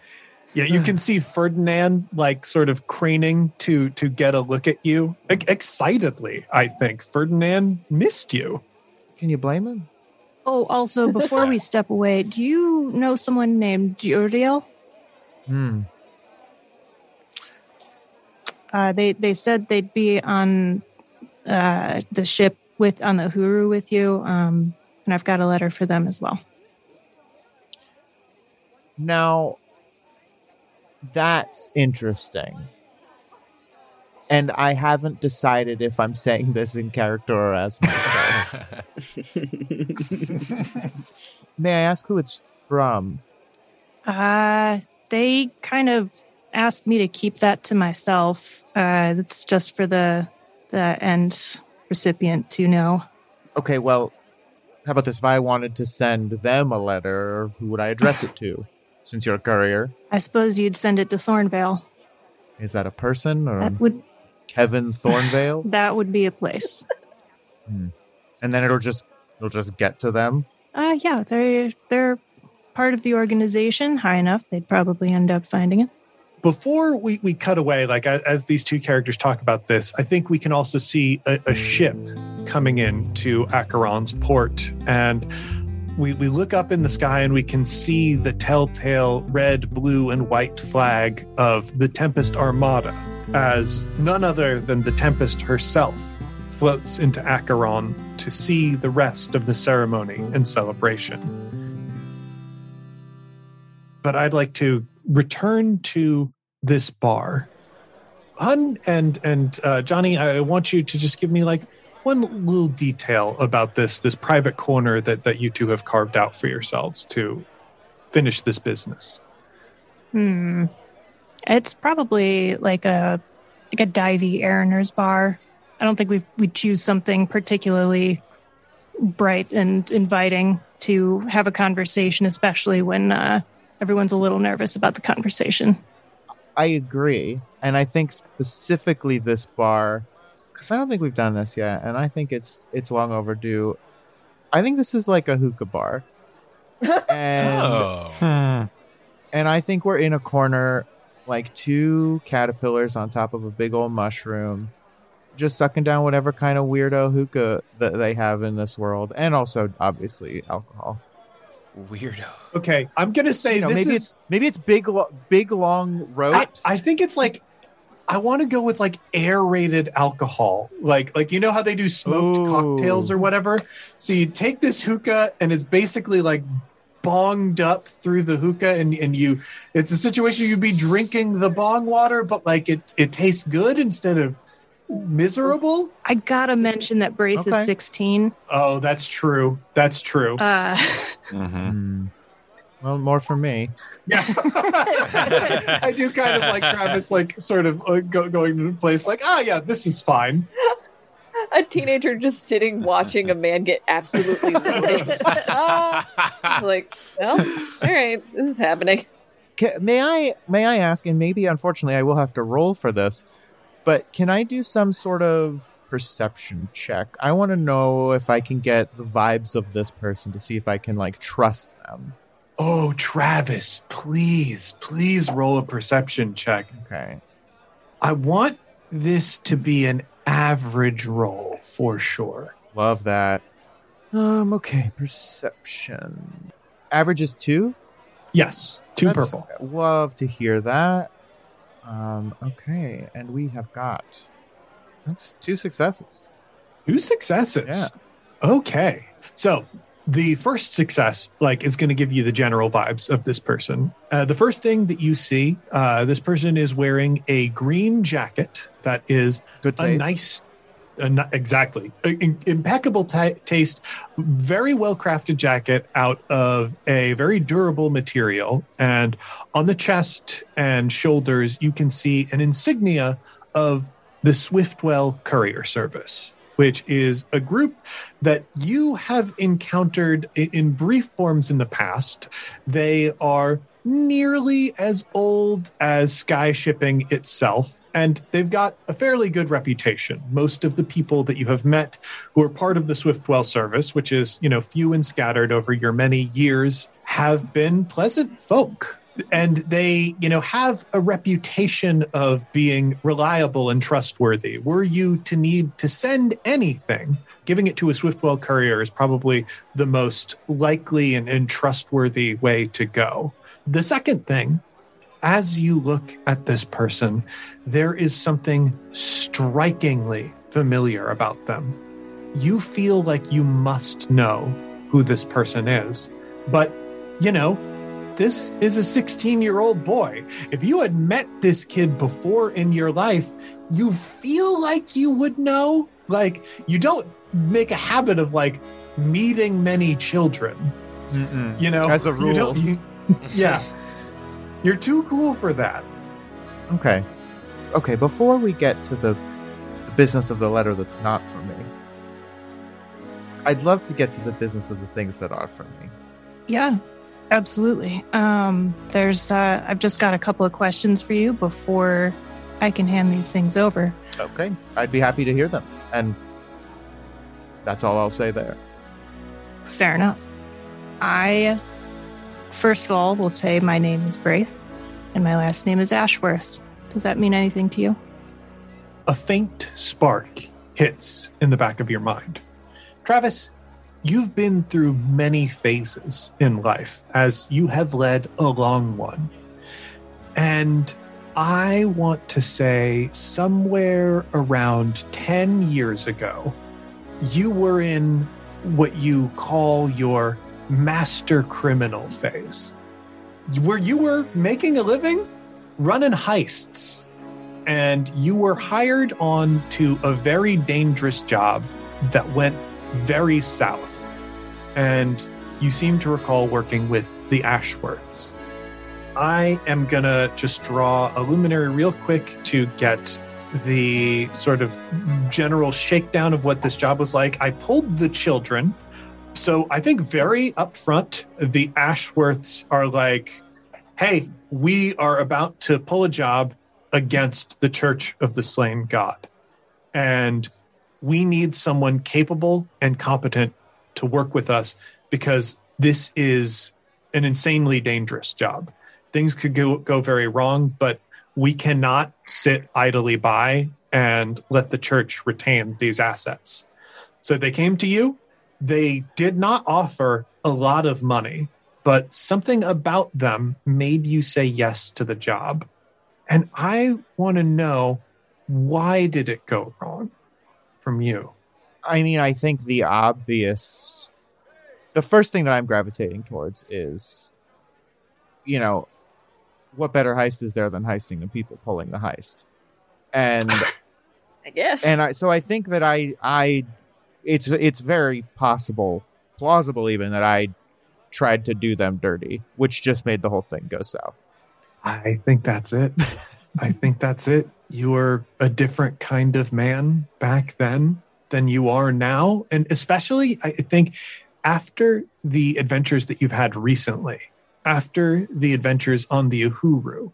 Yeah, you can see Ferdinand like sort of craning to to get a look at you like, excitedly. I think Ferdinand missed you. Can you blame him? Oh, also before we step away, do you know someone named Uriel? Hmm. Uh, they they said they'd be on uh, the ship with on the Uhuru with you, um, and I've got a letter for them as well. Now, that's interesting. And I haven't decided if I'm saying this in character or as myself. May I ask who it's from? Uh, they kind of asked me to keep that to myself. Uh, it's just for the the end recipient to know. Okay, well, how about this? If I wanted to send them a letter, who would I address it to? Since you're a courier, I suppose you'd send it to Thornvale. is that a person or That would Kevin Thornvale? that would be a place. and then it'll just it'll just get to them. Uh, yeah, they're they're part of the organization. High enough, they'd probably end up finding it. Before we, we cut away, like as, these two characters talk about this, I think we can also see a, a ship coming in to Acheron's port. And we, we look up in the sky and we can see the telltale red, blue, and white flag of the Tempest Armada as none other than the Tempest herself floats into Acheron to see the rest of the ceremony and celebration. But I'd like to return to this bar. Hun and and uh, Johnny, I want you to just give me like one little detail about this this private corner that that you two have carved out for yourselves to finish this business. Hmm. It's probably like a like a divey Eriner's bar. I don't think we we choose something particularly bright and inviting to have a conversation, especially when uh, everyone's a little nervous about the conversation. I agree, and I think specifically this bar, because I don't think we've done this yet, and I think it's it's long overdue. I think this is like a hookah bar, and Oh. Hmm. and I think we're in a corner, like two caterpillars on top of a big old mushroom, just sucking down whatever kind of weirdo hookah that they have in this world, and also obviously alcohol. Weirdo. Okay, I'm gonna say You know, maybe is. it's maybe it's big, lo- big long I, ropes. I think it's like I want to go with like aerated alcohol, like like you know how they do smoked Ooh. cocktails or whatever. So you take this hookah and it's basically like bonged up through the hookah, and and you it's a situation you'd be drinking the bong water, but like it it tastes good instead of miserable. I gotta mention that Braith Okay. is 16. Oh, that's true. That's true. Uh, Mm-hmm. Hmm. Well, more for me. Yeah, I do kind of like Travis, like sort of uh, go, going to the place, like, ah, yeah, this is fine. A teenager just sitting watching a man get absolutely like, well, all right, this is happening. May I may I ask, and maybe unfortunately I will have to roll for this, but can I do some sort of perception check? I want to know if I can get the vibes of this person to see if I can like trust them. Oh, Travis, please, please roll a perception check. Okay. I want this to be an average roll for sure. Love that. Um, okay, perception. Average is two? Yes, two That's- purple. Love to hear that. Um, okay, and we have got that's two successes. Two successes. Okay. So the first success, like, is going to give you the general vibes of this person. Uh, the first thing that you see, uh, this person is wearing a green jacket that is a nice Uh, ni- exactly. Im- impeccable ta taste very well crafted jacket out of a very durable material and on the chest and shoulders you can see an insignia of the swiftwell courier service which is a group that you have encountered in brief forms in the past. They are nearly as old as sky shipping itself and they've got a fairly good reputation. Most of the people that you have met who are part of the swiftwell service which is you know few and scattered over your many years have been pleasant folk. And they you know have a reputation of being reliable and trustworthy. Were you to need to send anything giving it to a swiftwell courier is probably the most likely and, and trustworthy way to go the second thing as you look at this person, there is something strikingly familiar about them. You feel like you must know who this person is. But, you know, this is a 16 year old boy. If you had met this kid before in your life, you feel like you would know. Like, you don't make a habit of like meeting many children, Mm-mm. you know? As a You don't- rule. you- yeah. You're too cool for that. Okay. Okay, before we get to the the business of the letter that's not for me, I'd love to get to the business of the things that are for me. yeah, absolutely. Um, there's, uh, I've just got a couple of questions for you before I can hand these things over. Okay. I'd be happy to hear them. And that's all I'll say there. Fair enough. I, first of all, we'll say my name is Braith and my last name is Ashworth. Does that mean anything to you? a faint spark hits in the back of your mind. Travis, you've been through many phases in life as you have led a long one. And I want to say somewhere around 10 years ago, you were in what you call your master criminal phase, where you were making a living running heists and you were hired on to a very dangerous job that went very south. And you seem to recall working with the Ashworths. I am gonna just draw a luminary real quick to get the sort of general shakedown of what this job was like. I pulled the children. So I think very upfront, the Ashworths are like, hey, we are about to pull a job against the Church of the Slain God. And we need someone capable and competent to work with us because this is an insanely dangerous job. Things could go, go very wrong, but we cannot sit idly by and let the church retain these assets. So they came to you. They did not offer a lot of money, but something about them made you say yes to the job. And I want to know why did it go wrong from you? I mean, I think the obvious, the first thing that I'm gravitating towards is, you know, what better heist is there than heisting the people pulling the heist? And I guess. and I so I think that I I it's it's very possible, plausible even that I tried to do them dirty, which just made the whole thing go south. I think that's it. I think that's it. You were a different kind of man back then than you are now. And especially, I think, after the adventures that you've had recently, after the adventures on the Uhuru,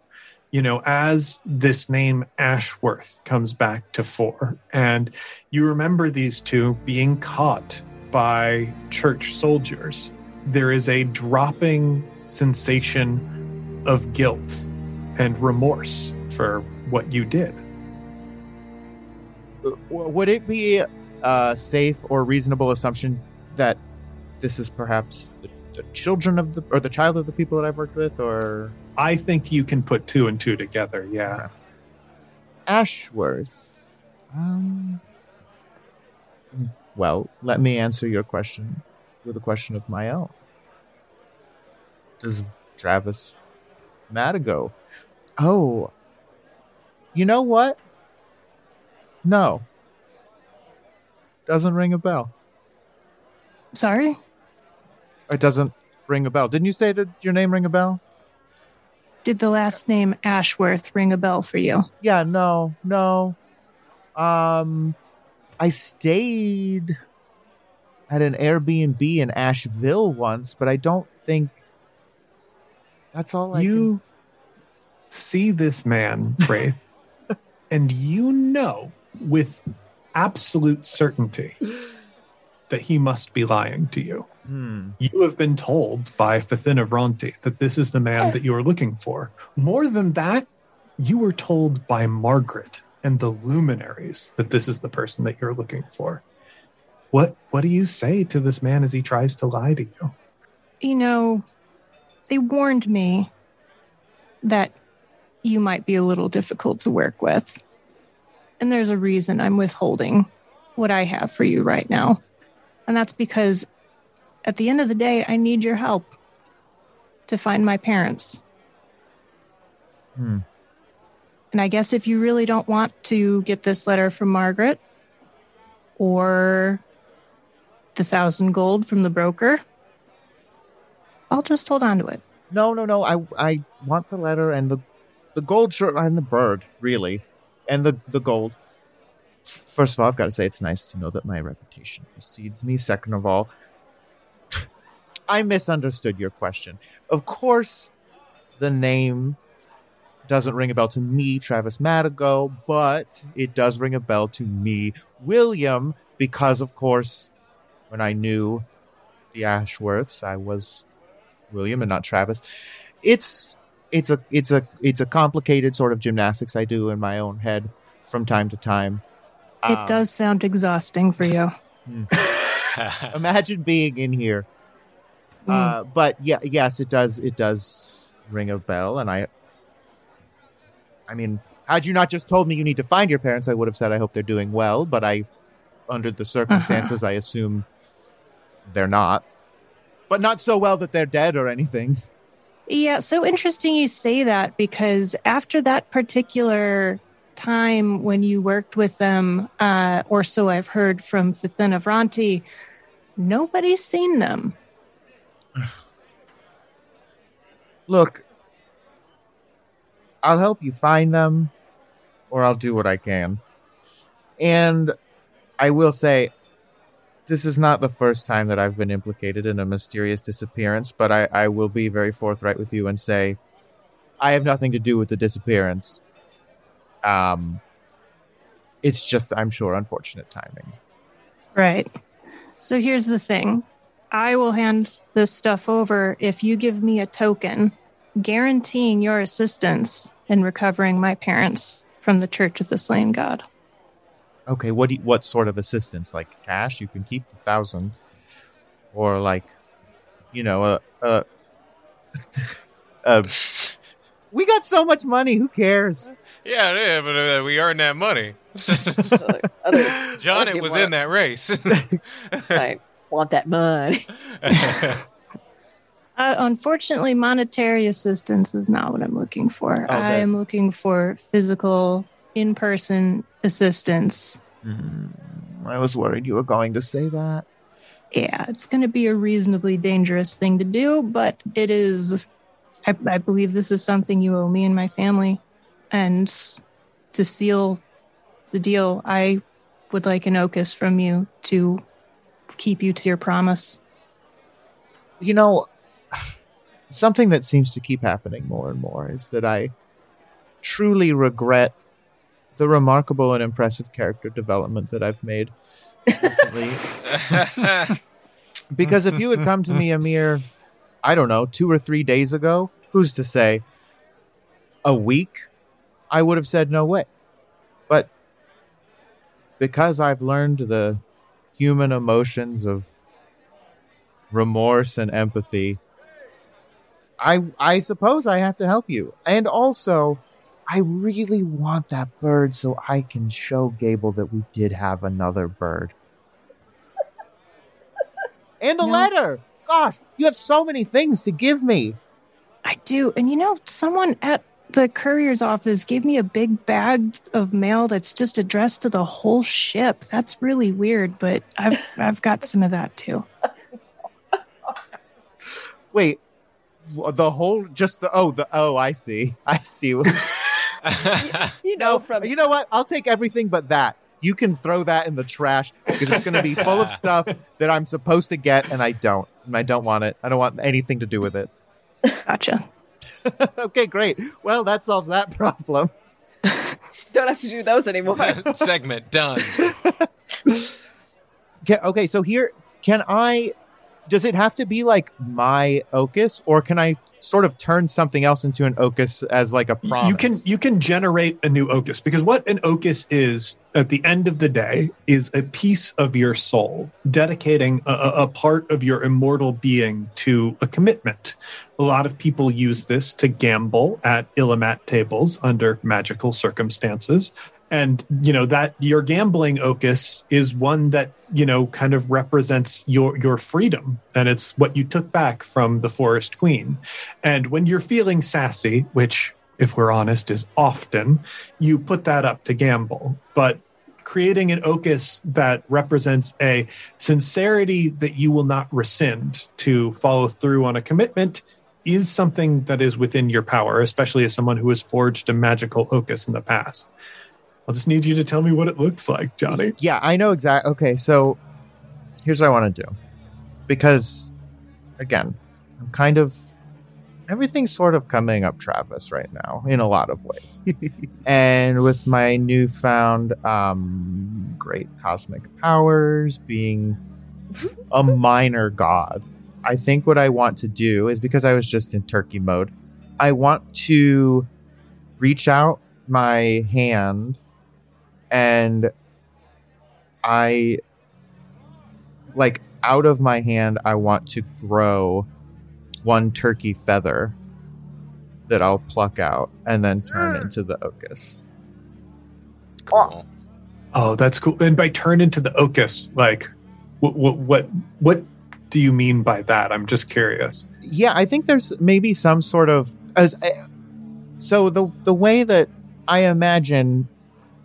you know, as this name Ashworth comes back to fore, and you remember these two being caught by church soldiers, there is a dropping sensation of guilt and remorse for what you did. Would it be a safe or reasonable assumption that this is perhaps the, the children of the or the child of the people that I've worked with, or I think you can put two and two together. Yeah. Ashworth? Um, well, let me answer your question with a question of my own. Does Travis Madigo? Oh, you know what? No, doesn't ring a bell. Sorry? It doesn't ring a bell. Didn't you say did your name ring a bell? Did the last name Ashworth ring a bell for you? Yeah, no, no. Um, I stayed at an Airbnb in Asheville once, but I don't think that's all I you see this man, Braith, and you know with absolute certainty that he must be lying to you. Can. You have been told by Fathina Ronti that this is the man that you are looking for. More than that, you were told by Margaret and the luminaries that this is the person that you're looking for. What what do you say to this man as he tries to lie to you? You know, they warned me that you might be a little difficult to work with. And there's a reason I'm withholding what I have for you right now. And that's because at the end of the day, I need your help to find my parents. Hmm. And I guess if you really don't want to get this letter from Margaret or the thousand gold from the broker, I'll just hold on to it. No, no, no. I I want the letter and the the gold shirt and the bird, really, and the the gold. First of all, I've got to say it's nice to know that my reputation precedes me. Second of all, I misunderstood your question. Of course, the name doesn't ring a bell to me, Travis Madigo, but it does ring a bell to me, William, because of course, when I knew the Ashworths, I was William and not Travis. It's it's a it's a it's a complicated sort of gymnastics I do in my own head from time to time. It Um, does sound exhausting for you. imagine being in here. Uh, but yeah, yes, it does. It does ring a bell, and I. I mean, had you not just told me you need to find your parents, I would have said I hope they're doing well. But I, under the circumstances, I assume they're not. But not so well that they're dead or anything. Yeah, so interesting you say that because after that particular time when you worked with them, uh, or so I've heard from Fathina Vranti, nobody's seen them. Look, I'll help you find them, or I'll do what I can. And I will say, this is not the first time that I've been implicated in a mysterious disappearance, but I, I will be very forthright with you and say, I have nothing to do with the disappearance. Um, it's just, I'm sure, unfortunate timing. Right. So here's the thing I will hand this stuff over if you give me a token guaranteeing your assistance in recovering my parents from the Church of the Slain God. Okay, what do you, what sort of assistance? Like cash? You can keep the thousand, or like, you know, a a, Uh, we got so much money. Who cares? Yeah, yeah, but uh, we earned that money. John, it was in that race. I want that money. Uh, unfortunately, monetary assistance is not what I'm looking for. Oh, I am looking for physical, in person assistance. I was worried you were going to say that. Yeah, it's going to be a reasonably dangerous thing to do, but it is. I, I believe this is something you owe me and my family. And to seal the deal, I would like an ocus from you to keep you to your promise. You know, something that seems to keep happening more and more is that I truly regret the remarkable and impressive character development that I've made recently. because if you had come to me a mere, I don't know, two or three days ago, who's to say, a week, I would have said no way. But because I've learned the human emotions of remorse and empathy, I I suppose I have to help you. And also, I really want that bird so I can show Gable that we did have another bird. And the No. letter. Gosh, you have so many things to give me. I do. And you know, someone at the courier's office gave me a big bag of mail that's just addressed to the whole ship. That's really weird, but I've I've got some of that too. Wait, the whole just the oh the oh I see I see. You know, no, from you know what? I'll take everything but that. You can throw that in the trash because it's going to be full of stuff that I'm supposed to get and I don't. And I don't want it. I don't want anything to do with it. Gotcha. okay, great. Well, that solves that problem. don't have to do those anymore. Segment done. Ca- okay, so here, can I? Does it have to be like my Ocus, or can I sort of turn something else into an Ocus as like a promise? You can you can generate a new Ocus because what an Ocus is at the end of the day is a piece of your soul dedicating a, a part of your immortal being to a commitment. A lot of people use this to gamble at Illimat tables under magical circumstances. And you know that your gambling Ocus is one that you know kind of represents your your freedom, and it's what you took back from the Forest Queen. And when you're feeling sassy, which, if we're honest, is often, you put that up to gamble. But creating an ocus that represents a sincerity that you will not rescind to follow through on a commitment is something that is within your power, especially as someone who has forged a magical ocus in the past. I'll just need you to tell me what it looks like, Johnny. Yeah, I know exactly. Okay, so here's what I want to do. Because, again, I'm kind of. Everything's sort of coming up Travis right now in a lot of ways. and with my newfound um, great cosmic powers, being a minor god, I think what I want to do is because I was just in turkey mode, I want to reach out my hand and I like out of my hand I want to grow one turkey feather that I'll pluck out and then turn into the ocus. Cool. Oh, that's cool. And by turn into the ocus, like, what, what, what, what do you mean by that? I'm just curious. Yeah, I think there's maybe some sort of as eh, so the the way that I imagine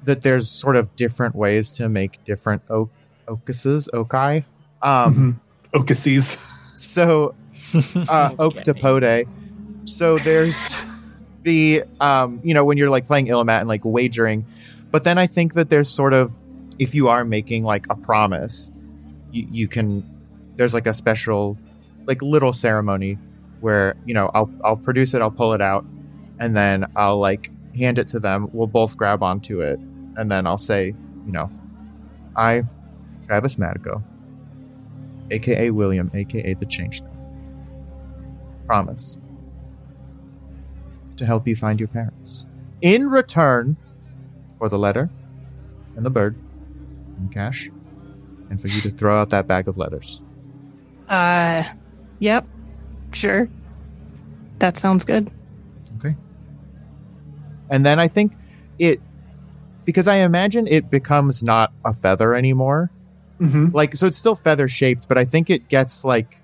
that there's sort of different ways to make different o- ocuses, okai. Um, Mhm. Ocuses. so uh, octopode. So there's the um, you know when you're like playing Illimat and like wagering, but then I think that there's sort of if you are making like a promise, you, you can there's like a special like little ceremony where you know I'll I'll produce it, I'll pull it out, and then I'll like hand it to them. We'll both grab onto it, and then I'll say, you know, I, Travis Madigo, aka William, aka the Changeling promise to help you find your parents. In return for the letter and the bird and the cash, and for you to throw out that bag of letters. Uh, yep, sure. that sounds good. Okay. And then I think it because I imagine it becomes not a feather anymore. Mm-hmm. Like so it's still feather shaped, but I think it gets like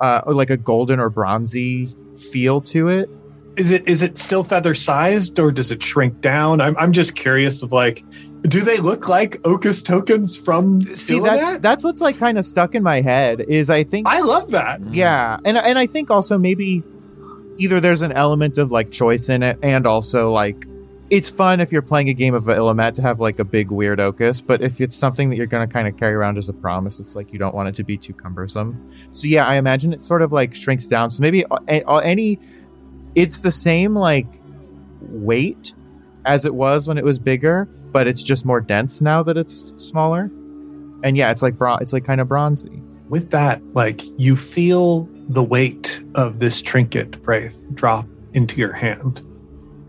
uh like a golden or bronzy feel to it. Is it is it still feather sized or does it shrink down? I'm I'm just curious of like, do they look like Ocus tokens from See, Illimat? that's that's what's like kind of stuck in my head is I think I love that. Yeah, and and I think also maybe either there's an element of like choice in it, and also like it's fun if you're playing a game of Illimat to have like a big weird Ocus, but if it's something that you're going to kind of carry around as a promise, it's like you don't want it to be too cumbersome. So yeah, I imagine it sort of like shrinks down. So maybe uh, a- a- any, it's the same like weight as it was when it was bigger, but it's just more dense now that it's smaller. And yeah, it's like it's like kind of bronzy. With that, like you feel the weight of this trinket, Braith, drop into your hand.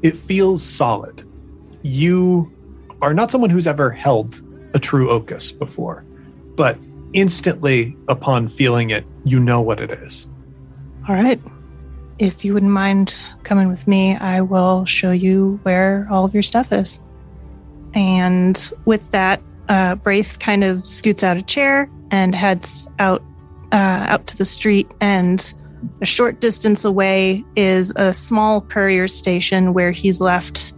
It feels solid. You are not someone who's ever held a true Ocus before, but instantly upon feeling it, you know what it is. All right. If you wouldn't mind coming with me, I will show you where all of your stuff is. And with that, uh, Braith kind of scoots out a chair and heads out uh, out to the street. And a short distance away is a small courier station where he's left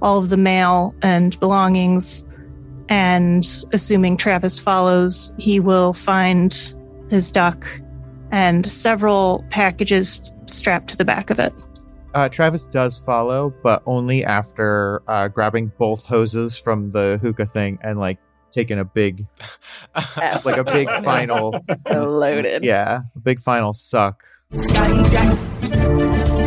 all of the mail and belongings. And assuming Travis follows, he will find his duck and several packages strapped to the back of it. Uh, Travis does follow, but only after uh, grabbing both hoses from the hookah thing and like taking a big, like a big final, Loaded. yeah, a big final suck. Sky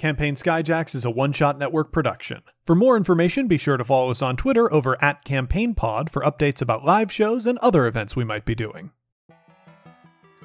Campaign Skyjacks is a one shot network production. For more information, be sure to follow us on Twitter over at CampaignPod for updates about live shows and other events we might be doing.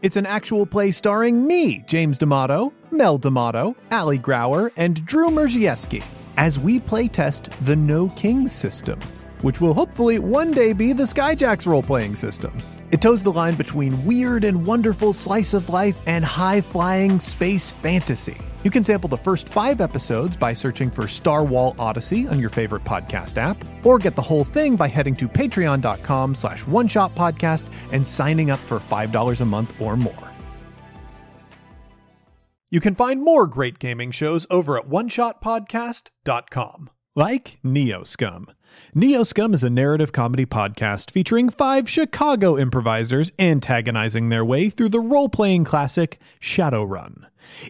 It's an actual play starring me, James D'Amato, Mel D'Amato, Ali Grauer, and Drew Merzieski, as we playtest the No Kings system, which will hopefully one day be the Skyjacks role playing system. It toes the line between weird and wonderful slice of life and high flying space fantasy. You can sample the first five episodes by searching for Star Wall Odyssey on your favorite podcast app, or get the whole thing by heading to patreon.com slash oneshotpodcast and signing up for $5 a month or more. You can find more great gaming shows over at oneshotpodcast.com, like Neoscum. Neoscum is a narrative comedy podcast featuring five Chicago improvisers antagonizing their way through the role playing classic Shadowrun.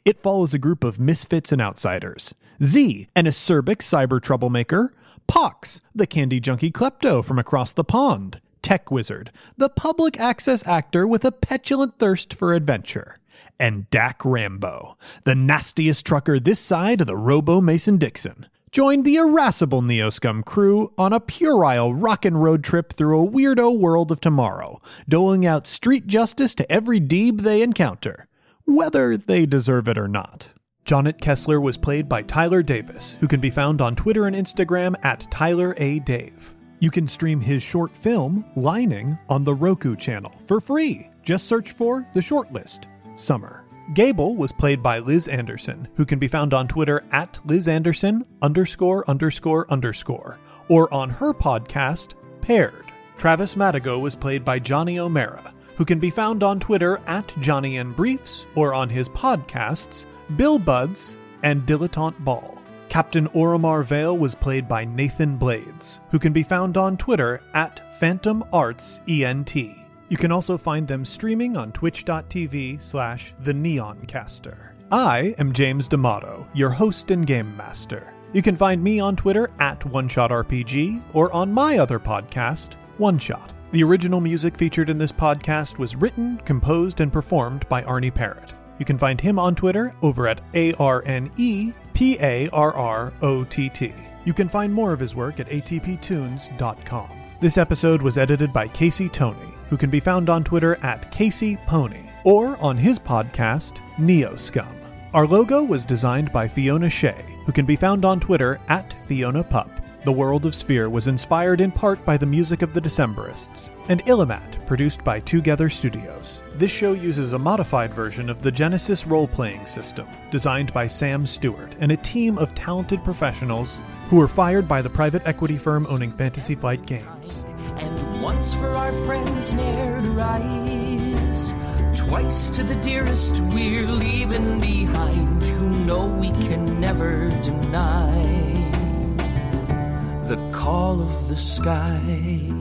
It follows a group of misfits and outsiders. Z, an acerbic cyber troublemaker, Pox, the candy junkie klepto from across the pond, Tech Wizard, the public access actor with a petulant thirst for adventure, and Dak Rambo, the nastiest trucker this side of the Robo Mason Dixon. Join the irascible Neoscum crew on a puerile rockin' road trip through a weirdo world of tomorrow, doling out street justice to every deeb they encounter, whether they deserve it or not. Jonet Kessler was played by Tyler Davis, who can be found on Twitter and Instagram at Tyler A. Dave. You can stream his short film, Lining, on the Roku channel for free. Just search for The Shortlist Summer. Gable was played by Liz Anderson, who can be found on Twitter at Liz Anderson underscore underscore underscore, or on her podcast, Paired. Travis Madigo was played by Johnny O'Mara, who can be found on Twitter at Johnny and Briefs, or on his podcasts, Bill Buds and Dilettante Ball. Captain Oromar Vale was played by Nathan Blades, who can be found on Twitter at Phantom Arts ENT. You can also find them streaming on twitch.tv slash the neoncaster. I am James D'Amato, your host and game master. You can find me on Twitter at OneShotRPG or on my other podcast, One Shot. The original music featured in this podcast was written, composed, and performed by Arne Parrott. You can find him on Twitter over at A R N E P A R R O T T. You can find more of his work at atptunes.com. This episode was edited by Casey Tony, who can be found on Twitter at Casey Pony or on his podcast, Neo Scum. Our logo was designed by Fiona Shea, who can be found on Twitter at Fiona Pup. The World of Sphere was inspired in part by the music of the Decemberists, and Illimat, produced by Together Studios. This show uses a modified version of the Genesys role playing system, designed by Sam Stewart and a team of talented professionals who were fired by the private equity firm owning Fantasy Flight Games. And once for our friends ne'er to rise, twice to the dearest we're leaving behind, who know we can never deny the call of the sky.